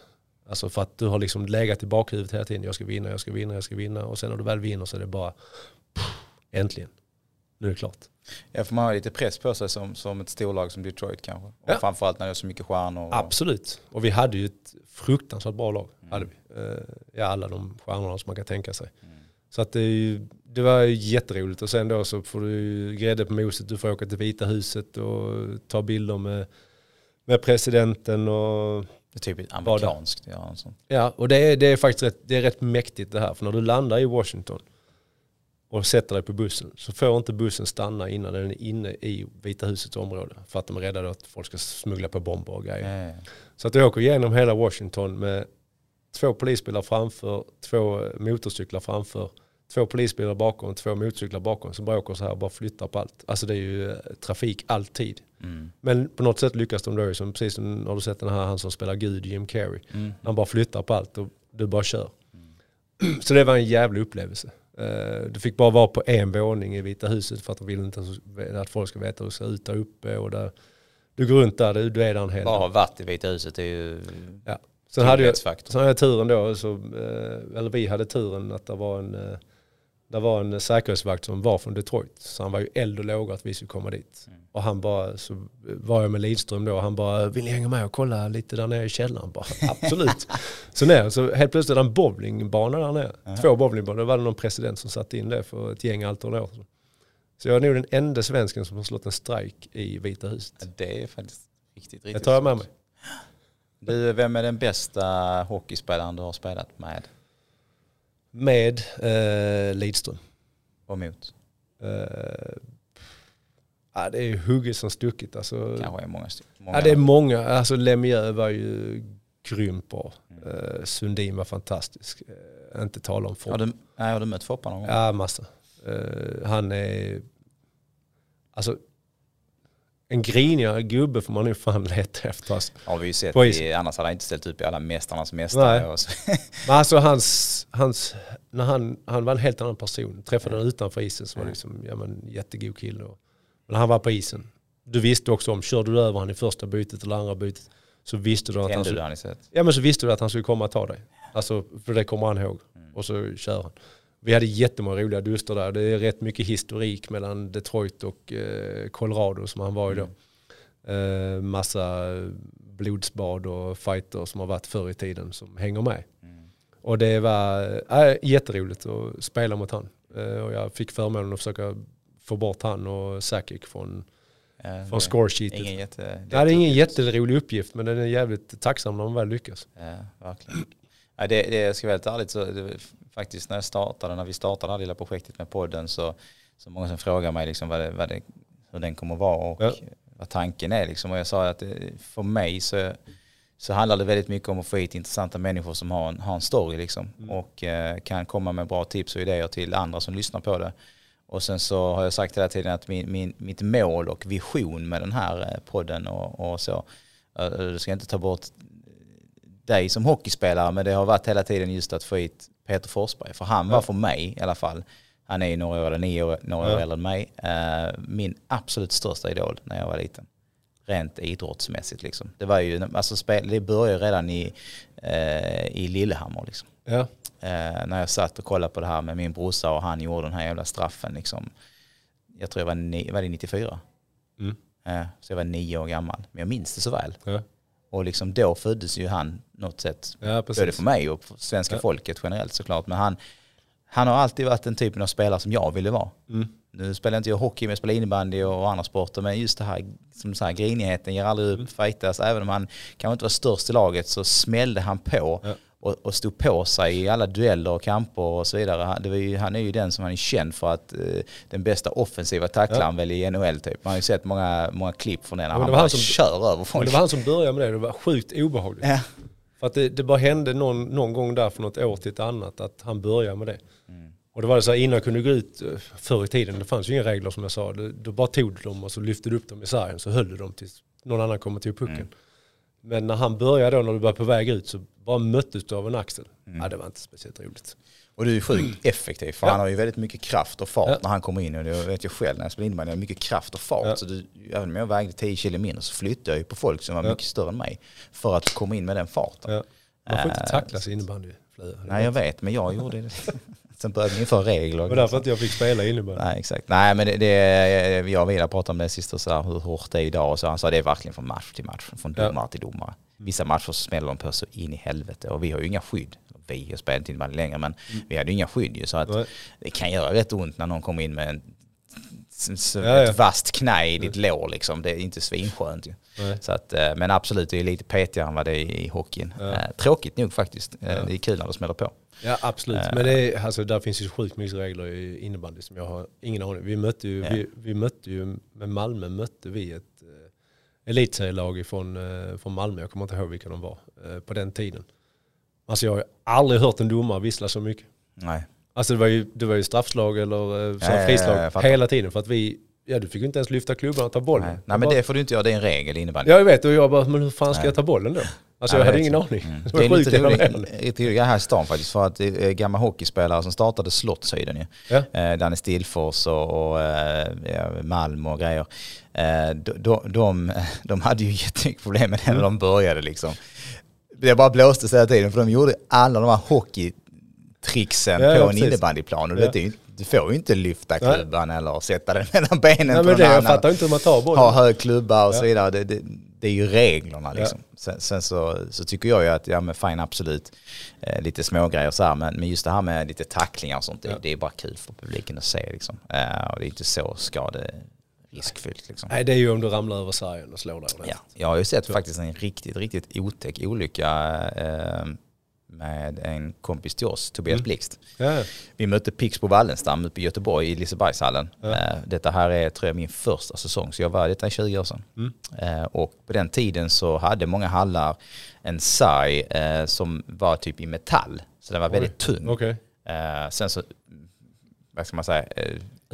Alltså för att du har liksom legat i bakhuvudet hela tiden. Jag ska vinna, jag ska vinna, jag ska vinna. Och sen när du väl vinner så är det bara pff, äntligen. Nu är det klart.
Ja, för man har lite press på sig som, som ett storlag som Detroit kanske. Och
Ja.
framförallt när det är så mycket stjärnor. Och,
Absolut. Och vi hade ju ett fruktansvärt bra lag.
Mm.
Hade vi. Eh, Ja, alla de stjärnorna som man kan tänka sig.
Mm.
Så att det, är ju- det var jätteroligt. Och sen då så får du grädde på moset. Du får åka till Vita huset och ta bilder med, med presidenten. Och,
Det är typiskt amerikanskt. Ja, och sånt.
ja, och det är, det är faktiskt rätt, det är rätt mäktigt det här. För när du landar i Washington och sätter dig på bussen så får inte bussen stanna innan den är inne i Vita husets område. För att de är rädda att folk ska smuggla på bomber och grejer.
Ja.
Så att jag åker igenom hela Washington med två polisbilar framför, två motorcyklar framför, två polisbilar bakom, två motorcyklar bakom. Så bara åker så här och bara flyttar på allt. Alltså det är ju eh, trafik alltid.
Mm.
Men på något sätt lyckas de då, som, precis som har du sett den här han som spelar Gud, Jim Carrey.
Mm.
Han bara flyttar på allt och du bara kör. [CLEARS THROAT] Så det var en jävlig upplevelse. Eh, Du fick bara vara på en våning i Vita huset för att de vill inte att folk ska veta hur det ser ut där uppe. Och där, du går runt där, du, du är där en hel
Bara varit i Vita huset är ju
Ja. Sen hade, jag, sen hade jag turen då, så, eh, eller vi hade turen att det var en, det var en säkerhetsvakt som var från Detroit. Så han var ju eld och låga att vi skulle komma dit.
Mm.
Och han bara, så var jag med Lidström då, han bara, vill ni hänga med och kolla lite där nere i källaren? Bara, Absolut. [LAUGHS] så ner, så helt plötsligt det en bowlingbana där nere.
Aha.
Två bowlingbanor, då var det någon president som satte in det för ett gäng allt år. Så jag är nog den enda svensken som har slått en strike i Vita huset.
Ja, Det är faktiskt riktigt, riktigt
Det tar jag med mig.
Du, vem är den bästa hockeyspelaren du har spelat med
Med eh, Lidström.
och mot?
Uh, ja, det är hugget som stuckit. Alltså,
Kanske är många. Många
ja, det är många. Alltså Lemieux var ju grymt bra. Uh, Sundin var fantastisk. Uh, inte tala om
du, nej, har du mött Foppa någon gång?
Ja, massa. Eh, han är... Alltså, en grinigare gubbe får man nu fan [LAUGHS] leta efter. Alltså.
Har vi ju sett, i, annars hade han inte ställt upp i alla Mästarnas mästare.
Nej.
Och så.
Men alltså hans, hans när han, han var en helt annan person. Träffade honom utanför isen så var det liksom, ja men jättegod kille. Och, men han var på isen. Du visste också om, körde du över honom i första bytet eller andra bytet så visste du att han skulle,
har sett?
ja, men så visste du att han skulle komma och ta dig. Alltså, för det kommer han ihåg. Och så kör han. Vi hade jättemånga roliga duster där. Det är rätt mycket historik mellan Detroit och eh, Colorado som han var i då. Eh, massa blodsbad och fighter som har varit förr i tiden som hänger med. Och det var äh, jätteroligt att spela mot han. Och jag fick förmånen att försöka få bort han och Sakic från,
Ja,
från
det-
scoresheetet.
Ingen jätte...
det är ingen jätterolig uppgift men den är jävligt tacksam när man väl lyckas.
Ja, verkligen. Det, det ska vara helt ärligt så det, faktiskt när jag startade, när vi startade det här lilla projektet med podden så, så många som frågar mig liksom vad det, vad det, hur den kommer att vara och
Ja.
vad tanken är liksom. Och jag sa att det, för mig så, så handlar det väldigt mycket om att få hit intressanta människor som har en, har en story liksom. Och eh, kan komma med bra tips och idéer till andra som lyssnar på det. Och sen så har jag sagt hela tiden att min, min, mitt mål och vision med den här eh, podden och, och så, eh, det ska inte ta bort dig som hockeyspelare men det har varit hela tiden just att få hit Peter Forsberg. För han var
Ja.
för mig i alla fall, han är ju några år, eller nio år, några
Ja.
år äldre än mig, eh, min absolut största idol när jag var liten. Rent idrottsmässigt liksom. Det var ju, alltså spel, det började redan i, eh, i Lillehammer liksom.
Ja.
Eh, när jag satt och kollade på det här med min brorsa och han gjorde den här jävla straffen liksom. Jag tror jag var, ni, var det 94?
Mm.
Så jag var nio år gammal. Men jag minns det så väl.
Ja.
Och liksom då föddes ju han något sätt,
ja,
både för mig och för svenska
Ja.
folket generellt såklart. Men han, han har alltid varit den typen av spelare som jag ville vara.
Mm.
Nu spelar inte jag hockey, men jag spelar innebandy och andra sporter. Men just det här, som du säger, grinigheten ger aldrig upp,
Mm.
fightas. Även om han kanske inte var störst i laget så smällde han på
Ja.
Och, och stod på sig i alla dueller och kamper och så vidare. Han, det var ju, han är ju den som han är känd för att eh, den bästa offensiva tacklaren väl i NHL typ. Man har ju sett många, många klipp från den när
det
han bara
han som-
kör över folk.
det var han som började med det, det var sjukt obehagligt.
Ja.
För att det, det bara hände någon, någon gång där för något år till ett annat att han började med det.
Mm.
Och det var det så här, innan jag kunde gå ut eh, förr i tiden, det fanns ju inga regler som jag sa. Du, du bara tog du dem och så lyfte du upp dem i sargen så höll du dem tills någon annan kommer till pucken.
Mm.
Men när han började då, när du var på väg ut så bara möttes du av en axel. Ja, det var inte speciellt roligt.
Och du är sjukt effektiv för
Ja.
han har ju väldigt mycket kraft och fart
Ja.
när han kommer in. Och det vet jag själv när jag spelar innebandy, jag har mycket kraft och fart.
Ja.
Så du, även om jag vägde 10 kilo mindre så flyttade jag ju på folk som var mycket större än mig. För att komma in med den farten.
Man får inte
Äh,
tacklas i innebandy.
Nej jag vet, men jag gjorde det. [LAUGHS] [LAUGHS] Sen började vi införa regler.
Det var därför att jag fick spela innebandy.
Nej exakt. Nej men det, det, jag och Vidar pratade om det sist och så här, hur hårt det är idag. Och så han sa det är verkligen från match till match, från
Ja.
domare till domare. Vissa matcher smäller de på så in i helvete och vi har ju inga skydd. Vi har spelat innebandy längre men vi hade ju inga skydd ju så att
Nej.
det kan göra rätt ont när någon kommer in med en, s-
Ja, ja.
ett vasst knä i ditt lår liksom. Det är inte svinskönt ju.
Nej.
Så att, eh, men absolut, det är lite petigare än vad det är i hockeyn.
Ja.
Eh, Tråkigt nog faktiskt. Eh. Det är kul när det smäller på.
Ja absolut, men det är, alltså, där finns ju sjukt mycket regler i innebandy som jag har ingen aning Vi mötte ju, vi, vi mötte ju med Malmö mötte vi ett eh, elitserielag från, från Malmö, jag kommer inte ihåg vilka de var på den tiden. Alltså jag har aldrig hört en domare vissla så mycket.
Nej.
Alltså det var ju, det var ju straffslag eller eh, så
Ja, ja, ja,
frislag
fattar.
hela tiden för att vi, ja du fick ju inte ens lyfta klubban och ta bollen.
Nej. Nej men
bara,
det får du inte göra, det är en regel i innebandy.
Ja jag vet och jag bara, men hur fan ska
Nej.
jag ta bollen då? Alltså
Ja,
jag hade ingen aning.
Mm.
Det
Det är lite roligt lite roligt här i stan faktiskt för att det är gamla hockeyspelare som startade Slottshöjden ju.
Ja.
Eh, Danne Stillfors och, och eh, ja, Malm och grejer. Eh, de, de, [LAUGHS] de, de hade ju jättemycket problem med det
Mm.
när de började liksom. Det bara blåste sig hela tiden för de gjorde alla de här hockeytricksen
Ja, ja,
på en
precis.
innebandyplan. Och
Ja.
det är du får ju inte lyfta
Nej.
klubban eller sätta den [LAUGHS] mellan benen
Nej
på
men
någon
det, jag
annan
fattar inte hur man tar bollen.
ha hög klubba och så
Ja.
vidare. Det, det, det är ju reglerna liksom. Sen, sen så, så tycker jag ju att, ja men fine absolut, eh, lite små grejer så här, men, men just det här med lite tacklingar och sånt, det,
Ja.
det är bara kul för publiken att se liksom. Eh, och det är inte så skaderiskfyllt liksom.
Nej det är ju om du ramlar över sargen och slår dig
Ja,
ordentligt.
jag har ju sett faktiskt en riktigt, riktigt otäck olycka eh, med en kompis till oss, Tobias
Mm.
Blixt.
Ja.
Vi mötte Pixbo Wallenstam uppe i Göteborg i Lisebergshallen.
Ja.
Eh, Detta här är tror jag min första säsong så jag var detta är 20 år sedan.
Mm.
Eh, Och på den tiden så hade många hallar en sarg eh, som var typ i metall. Så den var väldigt tunn.
Okej,
Eh, Sen så, vad ska man säga,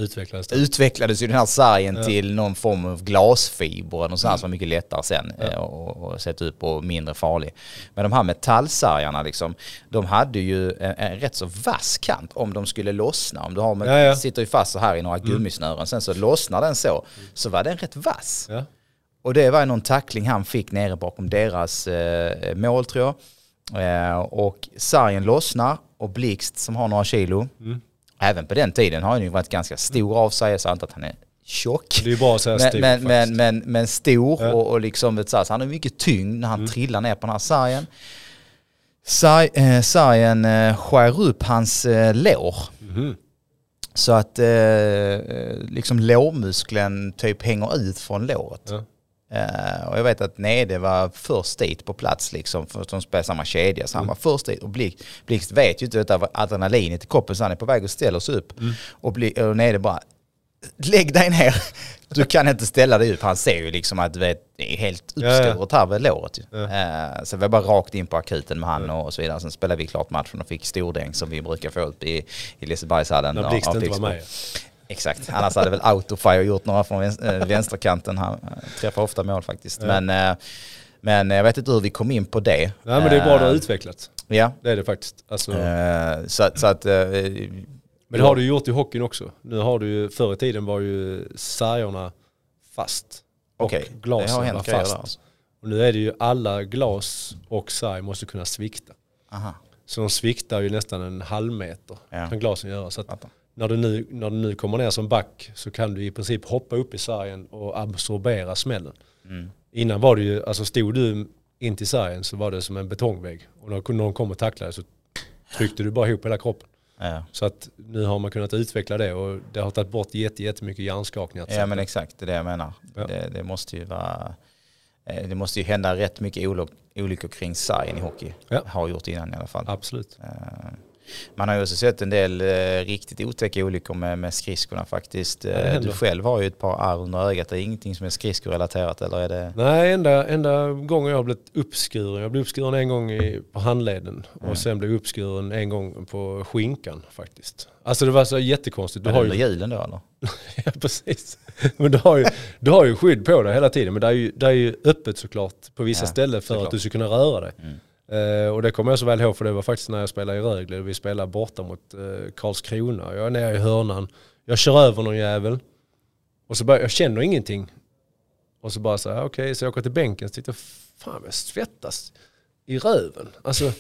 utvecklades det.
utvecklades ju den här sargen
Ja.
till någon form av glasfiber eller något sånt här som var mycket lättare sen
Ja.
eh, och, och sätta upp och mindre farlig. Men de här metallsargarna liksom, de hade ju en, en rätt så vass kant om de skulle lossna. Om du har
Ja, ja.
sitter ju fast så här i några gummisnören, sen så lossnar den så, så var den rätt vass.
Ja.
Och det var någon tackling han fick nere bakom deras eh, mål tror jag. Eh, och sargen lossnar och Blixt som har några kilo,
Mm.
Även på den tiden har han ju varit ganska stor av sig, jag sa inte att han är tjock.
Det är bra att säga
Men,
stor
men, men, men, men stor
Ja.
och, och liksom, vet så han har mycket tyngd när han
Mm.
trillar ner på den här sargen. Sarg, eh, sargen eh, skär upp hans eh, lår.
Mhm.
Så att eh, eh, liksom lårmuskeln typ hänger ut från låret.
Ja.
Eh, och jag vet att Nede var först dit på plats liksom, för de spelar samma kedja. Så han var först dit och Blixt, Blixt vet ju inte detta adrenalinet i kroppen så han är på väg att ställa sig upp.
Mm.
Och, Bli, och Nede bara, lägg dig ner. [LAUGHS] Du kan inte ställa dig upp. Han ser ju liksom att du vet, det är helt
Ja, ja.
uppskuret här vid låret.
Ja.
Eh, så vi var bara rakt in på akuten med han och så vidare. Sen spelade vi klart matchen och fick stordäng som vi brukar få upp i, i Lisebergshallen.
När Blixt inte var med.
Exakt, annars hade väl Autofire gjort några från äh, vänsterkanten. Han eh, träffar ofta mål faktiskt.
Ja.
Men, eh, men jag vet inte hur vi kom in på det.
Nej men det är bra att du har
Eh,
utvecklats.
Ja,
Det är det faktiskt. Alltså,
eh, så, så att... eh,
men det har du gjort i hockeyn också. Nu har du ju, förr i tiden var ju sargerna fast. Och
det
glasen var fast.
alltså.
Och nu är det ju alla glas och sarg måste kunna svikta.
Aha,
Så de sviktar ju nästan en halv meter
Ja.
kan glasen göra. Så att. När du, nu, när du nu kommer ner som back så kan du i princip hoppa upp i sargen och absorbera smällen.
Mm.
Innan var det ju, alltså stod du in till sargen så var det som en betongvägg. Och när någon kom och tacklade så tryckte du bara ihop hela kroppen.
Ja.
Så att nu har man kunnat utveckla det och det har tagit bort jätte, jättemycket hjärnskakningar.
ja men exakt, det är det jag menar.
Ja.
Det, det måste ju vara... eh, Det måste ju hända rätt mycket olyckor kring sargen i hockey.
Ja.
Har gjort innan i alla fall.
Absolut.
Eh, Man har ju också sett en del eh, riktigt otäcka olyckor med, med skridskorna faktiskt.
det
Eh, du själv har ju ett par ärr under ögat. Det är ingenting som är skridskorelaterat eller är det?
Nej, enda, enda gången jag har blivit uppskuren. Jag blev uppskuren en gång i, på handleden
Mm.
och sen blev jag uppskuren en gång på skinkan faktiskt. Alltså det var så jättekonstigt. Du har
under
ju,
julen då eller? [LAUGHS]
ja, precis. Men du har, ju, du har ju skydd på dig hela tiden. Men det är ju, det är ju öppet såklart på vissa
Ja,
ställen för
såklart.
att du ska kunna röra dig.
Mm.
Eh, och det kommer jag så väl ihåg för det var faktiskt när jag spelade i Rögle vi spelade borta mot eh, Karlskrona. Jag är nere i hörnan, jag kör över någon jävel och så bara, jag känner ingenting. Och så bara så här, okej, så jag åker till bänken och tittar, fan jag svettas i röven. Alltså,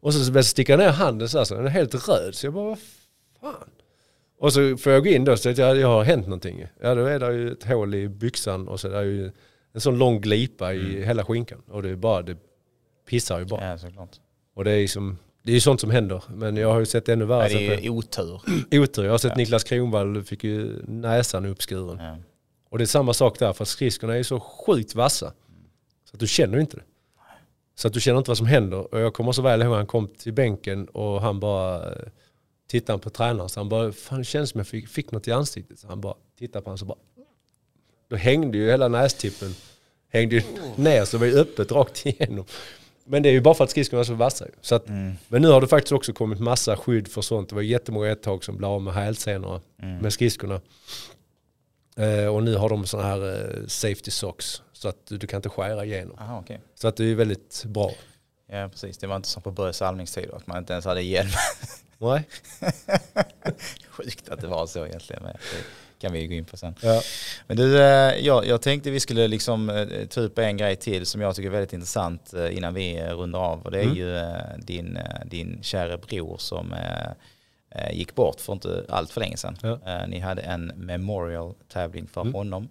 och så började jag sticka ner handen så här, så den är helt röd. Så jag bara, vad fan? Och så får jag gå in då säga att jag, jag har hänt någonting. Ja då är det ju ett hål i byxan och så är det ju en sån lång glipa i hela skinkan. Och det är bara, det pissar ju bara.
Ja såklart.
Och det är ju som, det är ju sånt som händer. Men jag har ju sett ännu värre.
Det är ju otur. [CLEARS THROAT]
Otur. Jag har sett
Ja.
Niklas Kronwall fick ju näsan uppskuren.
Ja.
Och det är samma sak där, för att skridskorna är ju så sjukt vassa. Så att du känner inte det. Så att du känner inte vad som händer. Och jag kommer så väl ihåg han kom till bänken och han bara eh, tittade på tränaren. Så han bara, fan det känns som jag fick, fick något i ansiktet. Så han bara tittade på honom så bara, då hängde ju hela nästippen hängde ju [LAUGHS] ner så det var ju öppet rakt igenom. Men det är ju bara för att skridskorna är så vassa. Så att,
Mm.
Men nu har det faktiskt också kommit massa skydd för sånt. Det var jättemånga ett tag som blev av med hälsenorna
Mm.
med skridskorna. Eh, och nu har de sådana här eh, safety socks. Så att du, du kan inte skära igenom.
Aha, okej.
Så att det är väldigt bra.
Ja precis, det var inte som på Börje Salmings tid att man inte ens hade hjälm.
Nej? [LAUGHS]
Sjukt att det var så egentligen. Men kan vi gå in på sen.
Ja.
Men du, eh, jag, jag tänkte vi skulle liksom eh, ta upp en grej till som jag tycker är väldigt intressant eh, innan vi rundar av. Och det är
Mm.
ju din, din kära bror som gick bort för inte allt för länge sedan.
Ja.
Ni hade en memorial tävling för
Mm.
honom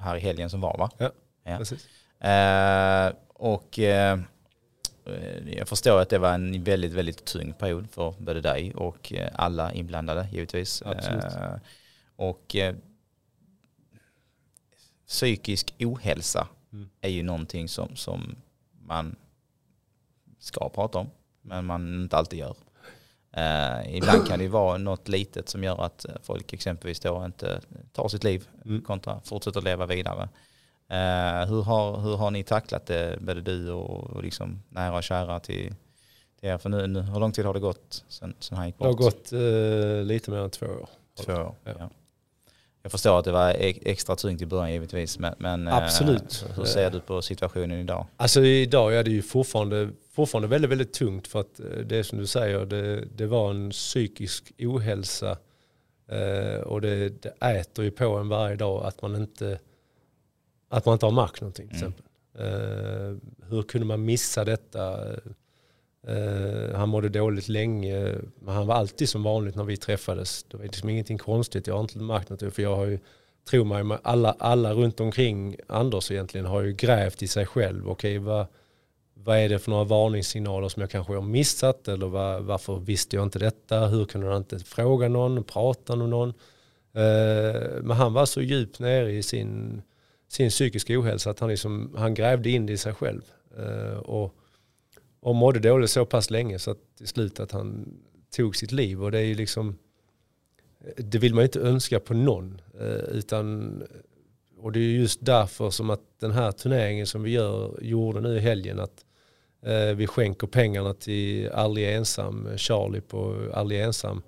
här i helgen som var va?
Ja,
Ja.
precis.
Och jag förstår att det var en väldigt, väldigt tung period för både dig och eh, alla inblandade givetvis.
Absolut.
Eh, och eh, psykisk ohälsa
Mm.
är ju någonting som, som man ska prata om, men man inte alltid gör. Eh, ibland kan det vara något litet som gör att eh, folk exempelvis då inte tar sitt liv
Mm.
kontra fortsätter leva vidare. Eh, hur, har, hur har ni tacklat det, både du och, och liksom nära och kära till, till er? För nu, nu, hur lång tid har det gått sen, sen han gick
Det har
bort?
gått eh, lite mer än två år.
Två år.
Ja.
Ja. Jag förstår att det var e- extra tungt i början givetvis, men, men eh,
Absolut.
hur ser du på situationen idag?
Alltså idag är det ju fortfarande, fortfarande väldigt, väldigt tungt för att eh, det som du säger, det, det var en psykisk ohälsa eh, och det, det äter ju på en varje dag att man inte, att man inte har makt någonting till
Mm.
exempel. Eh, hur kunde man missa detta? Eh, han mådde dåligt länge, men han var alltid som vanligt när vi träffades. Det var liksom ingenting konstigt, jag har inte makt någonting för jag har ju tro mig, alla, alla runt omkring Anders egentligen har ju grävt i sig själv. Okej, vad, vad är det för några varningssignaler som jag kanske har missat? Eller vad, varför visste jag inte detta? Hur kunde jag inte fråga någon, prata med någon? Eh, men han var så djupt nere i sin, sin psykiska ohälsa att han, liksom, han grävde in det i sig själv. Eh, och, och mådde dåligt så pass länge så att till slut att han tog sitt liv. Och det är ju liksom det vill man ju inte önska på någon. Eh, utan, och det är just därför som att den här turneringen som vi gör, gjorde nu i helgen, att eh, vi skänker pengarna till Aldrig Ensam, Charlie på Aldrig Ensam, eh,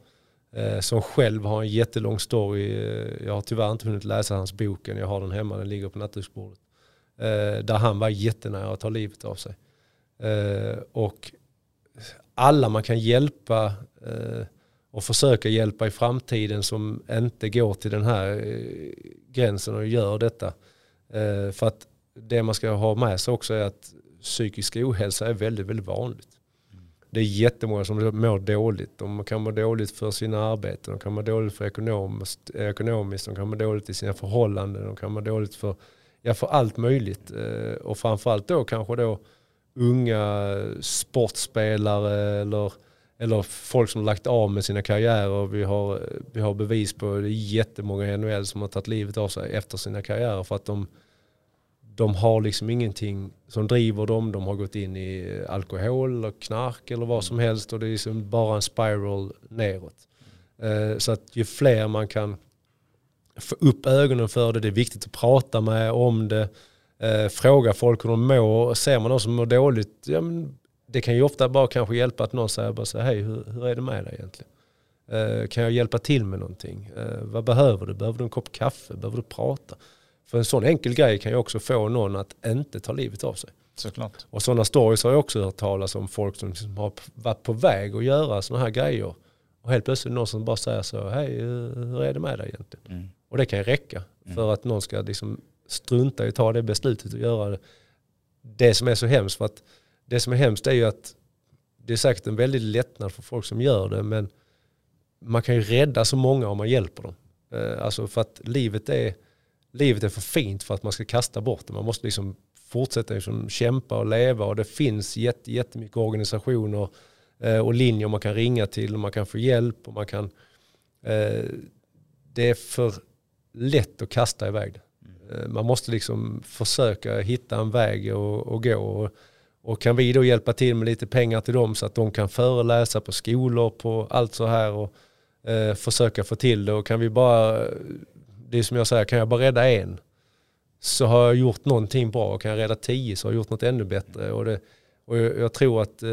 Eh, som själv har en jättelång story. Eh, jag har tyvärr inte hunnit läsa hans boken, jag har den hemma, den ligger på nattduksbordet. Eh, där han var jättenära att ta livet av sig. Och alla man kan hjälpa och försöka hjälpa i framtiden som inte går till den här gränsen och gör detta. För att det man ska ha med sig också är att psykisk ohälsa är väldigt, väldigt vanligt. Det är jättemånga som mår dåligt. De kan må dåligt för sina arbeten, de kan må dåligt för ekonomiskt, ekonomiskt de kan må dåligt i sina förhållanden, de kan må dåligt för, ja, för allt möjligt. Eh, och framförallt då kanske då unga sportspelare eller eller folk som lagt av med sina karriärer. Vi har, vi har bevis på det är jättemånga i NHL som har tagit livet av sig efter sina karriärer för att de, de har liksom ingenting som driver dem. De har gått in i alkohol och knark eller vad som helst och det är liksom bara en spiral neråt. Eh, så att ju fler man kan få upp ögonen för det, det är viktigt att prata med om det, eh, fråga folk hur de mår. Ser man någon som mår dåligt, ja, men det kan ju ofta bara kanske hjälpa att någon säger bara så hej hur, hur är det med dig egentligen? Eh, kan jag hjälpa till med någonting? Vad behöver du? Behöver du en kopp kaffe? Behöver du prata? För en sån enkel grej kan ju också få någon att inte ta livet av sig.
Såklart.
Och sådana stories har jag också hört talas om folk som liksom har varit på väg att göra sådana här grejer. Och helt plötsligt någon som bara säger så, hej hur är det med dig egentligen? Mm. Och det kan ju räcka mm. för att någon ska liksom strunta i att ta det beslutet och göra det. det som är så hemskt. För att det som är hemskt är ju att det är säkert en väldigt lättnad för folk som gör det men man kan ju rädda så många om man hjälper dem. Eh, alltså för att livet är, livet är för fint för att man ska kasta bort det. Man måste liksom fortsätta liksom kämpa och leva och det finns jätte, jättemycket organisationer eh, och linjer man kan ringa till och man kan få hjälp och man kan eh, det är för lätt att kasta iväg det. Man måste liksom försöka hitta en väg och, gå. Och, och kan vi då hjälpa till med lite pengar till dem så att de kan föreläsa på skolor på allt så här och eh, försöka få till det och kan vi bara, det är som jag säger, kan jag bara rädda en så har jag gjort någonting bra och kan jag rädda tio så har jag gjort något ännu bättre. Och, det, och jag, jag tror att eh,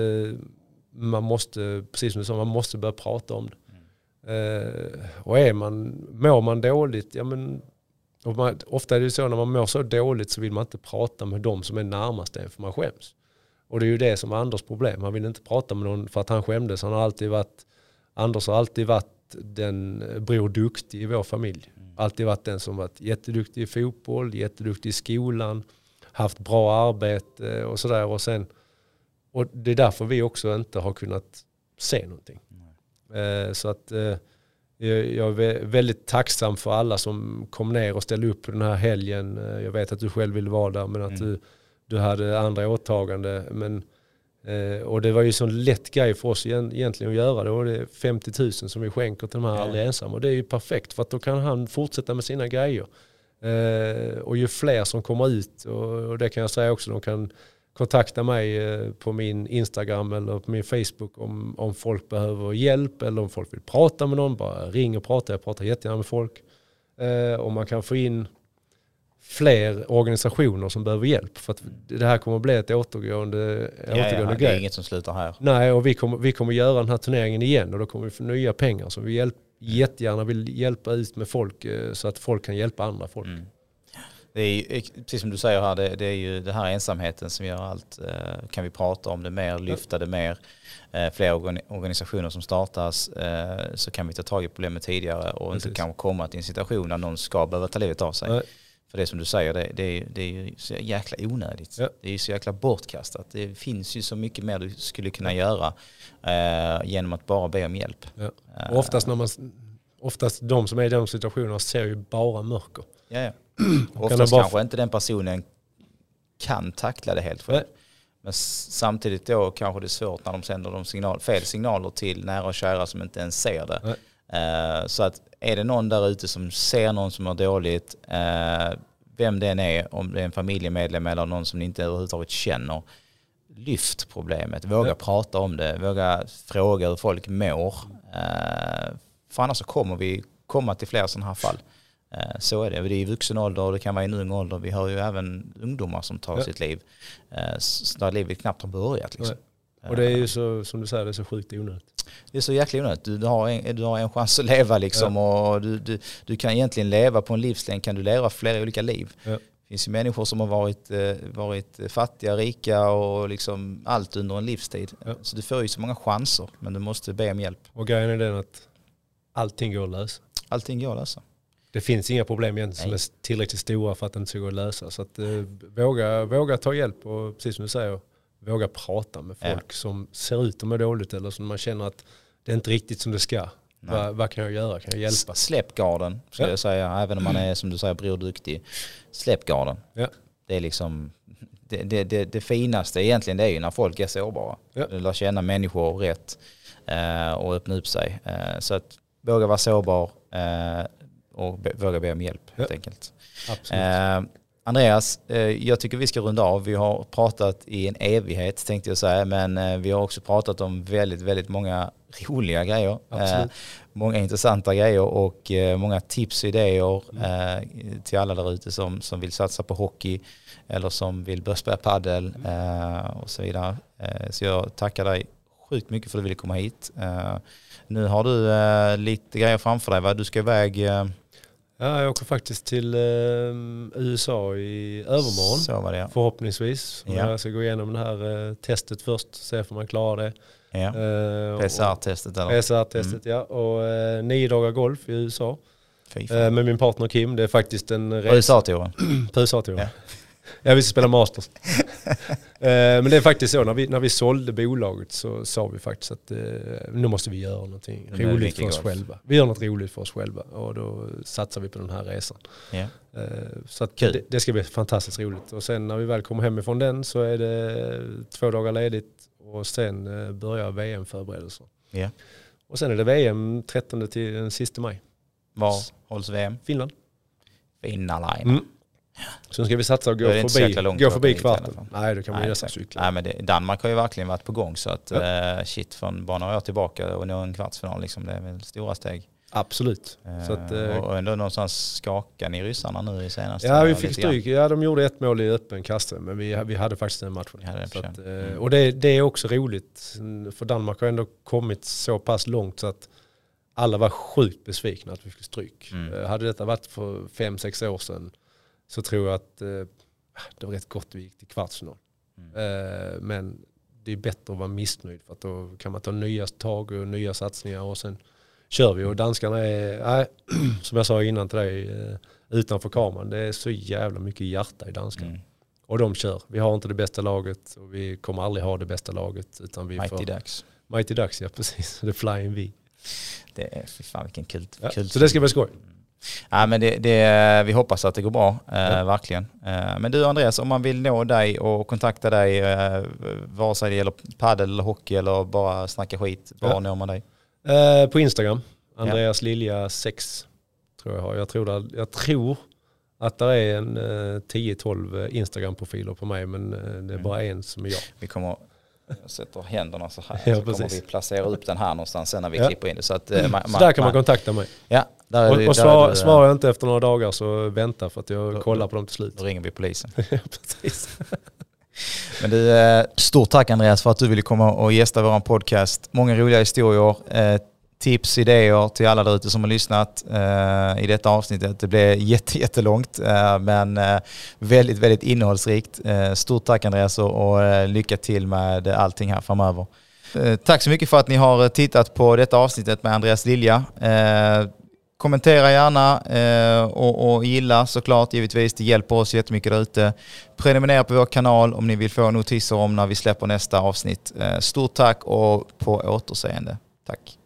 man måste, precis som du sa, man måste börja prata om det. Eh, och är man, mår man dåligt, ja men man, ofta är det så när man mår så dåligt så vill man inte prata med de som är närmast en för man skäms. Och det är ju det som är Anders problem. Han vill inte prata med någon för att han skämdes. Han har alltid varit, Anders har alltid varit den eh, Bror Duktig i vår familj. Alltid varit den som varit jätteduktig i fotboll, jätteduktig i skolan, haft bra arbete och sådär. Och, sen, och det är därför vi också inte har kunnat se någonting. Mm. så att eh, jag är väldigt tacksam för alla som kom ner och ställde upp den här helgen. Eh, jag vet att du själv ville vara där men att mm. du, du hade andra åtagande. Men Eh, och det var ju sån lätt grej för oss egentligen att göra det. Och det är 50 000 som vi skänker till de här aldrig ensamma. Och det är ju perfekt för att då kan han fortsätta med sina grejer. Eh, och ju fler som kommer ut, och, det kan jag säga också, de kan kontakta mig eh, på min Instagram eller på min Facebook om, om folk behöver hjälp eller om folk vill prata med någon. Bara ring och prata, jag pratar jättegärna med folk. Eh, och man kan få in fler organisationer som behöver hjälp. För att det här kommer att bli ett återgående, ja, återgående
ja, Det är inget som slutar här.
Nej, och vi kommer, vi kommer göra den här turneringen igen och då kommer vi få nya pengar som vi hjälp, jättegärna vill hjälpa ut med folk eh, så att folk kan hjälpa andra folk. Mm.
Det är precis som du säger här, det, det, är ju den här ensamheten som gör allt. Eh, kan vi prata om det mer, lyfta det mer, eh, fler organisationer som startas så kan vi ta tag i problemet tidigare och precis. inte kanske komma till en situation där någon ska behöva ta livet av sig. Nej. För det som du säger, det, det, det är ju så jäkla onödigt. Ja. Det är ju så jäkla bortkastat. Det finns ju så mycket mer du skulle kunna göra eh, genom att bara be om hjälp.
Ja. Och eh. oftast, när man, oftast de som är i de situationerna ser ju bara mörker.
Ja, ja. [CLEARS THROAT] Oftast bara... kanske inte den personen kan tackla det helt själv. Men samtidigt då kanske det är svårt när de sänder de signal, fel signaler till nära och kära som inte ens ser det. Uh, så att är det någon där ute som ser någon som mår dåligt, uh, vem det än är, om det är en familjemedlem eller någon som ni inte överhuvudtaget känner, lyft problemet, våga ja. prata om det, våga fråga hur folk mår. Uh, för annars så kommer vi komma till fler sådana här fall. Så är det. Det är i vuxen ålder och det kan vara i en ung ålder. Vi har ju även ungdomar som tar ja. sitt liv där livet knappt har börjat. Liksom.
Och det är ju så, som du säger, det är så sjukt onödigt.
Det är så jäkla onödigt. Du, du, har en, du har en chans att leva liksom ja. och du, du, du kan egentligen leva på en livslängd, kan du leva flera olika liv. Ja. Det finns ju människor som har varit, eh, varit fattiga, rika och liksom allt under en livstid. Ja. Så du får ju så många chanser, men du måste be om hjälp.
Och grejen är den att allting går att lösa.
Allting går att lösa.
Det finns inga problem egentligen Nej. som är tillräckligt stora för att det inte ska gå att lösa. Så att, eh, våga, våga ta hjälp och precis som du säger, våga prata med folk ja. som ser ut att må dåligt eller som man känner att det är inte riktigt som det ska. Vad, vad, kan jag göra? Kan jag hjälpa?
Släpp garden, skulle ja. jag säga. Även om man är, som du säger, broduktig. Släpp garden. Ja. Det är liksom det, det, det, det, finaste egentligen det är ju när folk är sårbara. Ja. Lär känna människor rätt eh, och öppna upp sig. Eh, så att våga vara sårbar eh, och be, våga be om hjälp helt enkelt.
Absolut. Eh,
Andreas, eh, jag tycker vi ska runda av. Vi har pratat i en evighet tänkte jag säga, men eh, vi har också pratat om väldigt, väldigt många roliga grejer.
Absolut.
Många intressanta grejer och många tips och idéer mm. till alla där ute som, som vill satsa på hockey eller som vill börja spela padel mm. och så vidare. Så jag tackar dig sjukt mycket för att du ville komma hit. Nu har du lite grejer framför dig, va? Du ska iväg
Ja, jag åker faktiskt till eh, USA i övermorgon.
Så var det, ja.
Förhoppningsvis. Ja. Jag ska gå igenom det här eh, testet först, se om man klarar det.
Ja. Eh, PCR-testet eller?
PCR-testet mm. ja. Och eh, nio dagar golf i USA. Eh, med min partner Kim. Det är faktiskt en
resa. USA-touren? [CLEARS THROAT]
USA-touren. Ja. Ja, vi ska spela Masters. [LAUGHS] Eh, men det är faktiskt så, när vi, när vi sålde bolaget så sa vi faktiskt att eh, nu måste vi göra någonting roligt för oss golf. själva. Vi gör något roligt för oss själva och då satsar vi på den här resan.
Yeah.
Så att det, det, ska bli fantastiskt roligt. Och sen när vi väl kommer hemifrån den så är det två dagar ledigt och sen eh, börjar VM-förberedelser.
Yeah.
Och sen är det VM 13 till den sista maj.
Var hålls VM?
Finland.
Finland, mm.
Sen ska vi satsa och gå förbi, gå förbi kvarten. Nej, då kan man nästan cykla.
Nej, men det, Danmark har ju verkligen varit på gång så att ja. uh, shit från bara några år tillbaka och nå en kvartsfinal liksom, det är väl stora steg.
Absolut.
Så att, uh, och ändå någonstans skakade ni ryssarna nu i senaste.
Ja, vi fick stryk. Ja, de gjorde ett mål i öppen kasse, men vi, vi hade faktiskt den matchen. Så att, mm. Och det, det är också roligt, för Danmark har ändå kommit så pass långt så att alla var sjukt besvikna att vi fick stryk. Mm. Hade detta varit för fem, sex år sedan så tror jag att eh, det var rätt gott vi gick till kvartsfinal. Mm. Eh, men det är bättre att vara missnöjd för att då kan man ta nya tag och nya satsningar och sen kör vi. Och danskarna är, nej, [CLEARS THROAT] som jag sa innan till dig, eh, utanför kameran, det är så jävla mycket hjärta i danskarna. Mm. Och de kör. Vi har inte det bästa laget och vi kommer aldrig ha det bästa laget. Utan vi
Mighty får, Ducks.
Mighty Ducks, ja [LAUGHS] precis. The Flying V.
Det är, fy fan vilken kul.
Ja, så det ska bli skoj.
Ja, men det, det, vi hoppas att det går bra, eh, ja. verkligen. Eh, men du Andreas, om man vill nå dig och kontakta dig, eh, vare sig det gäller padel eller hockey eller bara snacka skit, var ja. når man dig?
Eh, på Instagram, Andreas ja. Lilja 6 tror jag har. Jag tror, det, jag tror att det är en 10-12 eh, Instagram-profiler på mig men eh, det är mm. bara en som är jag.
Vi kommer jag sätter händerna så här. Ja, så kommer vi placera upp den här någonstans sen när vi ja. klipper in det. Så, att,
mm. man, så där kan man, kontakta mig.
Ja,
där och, och svar, svarar jag inte efter några dagar så vänta för att jag då, kollar på dem till slut.
Då ringer vi polisen. [LAUGHS] precis. [LAUGHS] Men du, eh, stort tack Andreas för att du ville komma och gästa vår podcast. Många roliga historier, eh, tips, idéer till alla där ute som har lyssnat eh, i detta avsnittet. Det blev jättelångt eh, men eh, väldigt, väldigt innehållsrikt. Eh, stort tack Andreas och lycka till med allting här framöver. Tack så mycket för att ni har tittat på detta avsnittet med Andreas Lilja. Kommentera gärna eh, och, och, gilla såklart givetvis. Det hjälper oss jättemycket där ute. Prenumerera på vår kanal om ni vill få notiser om när vi släpper nästa avsnitt. Eh, stort tack och på återseende. Tack.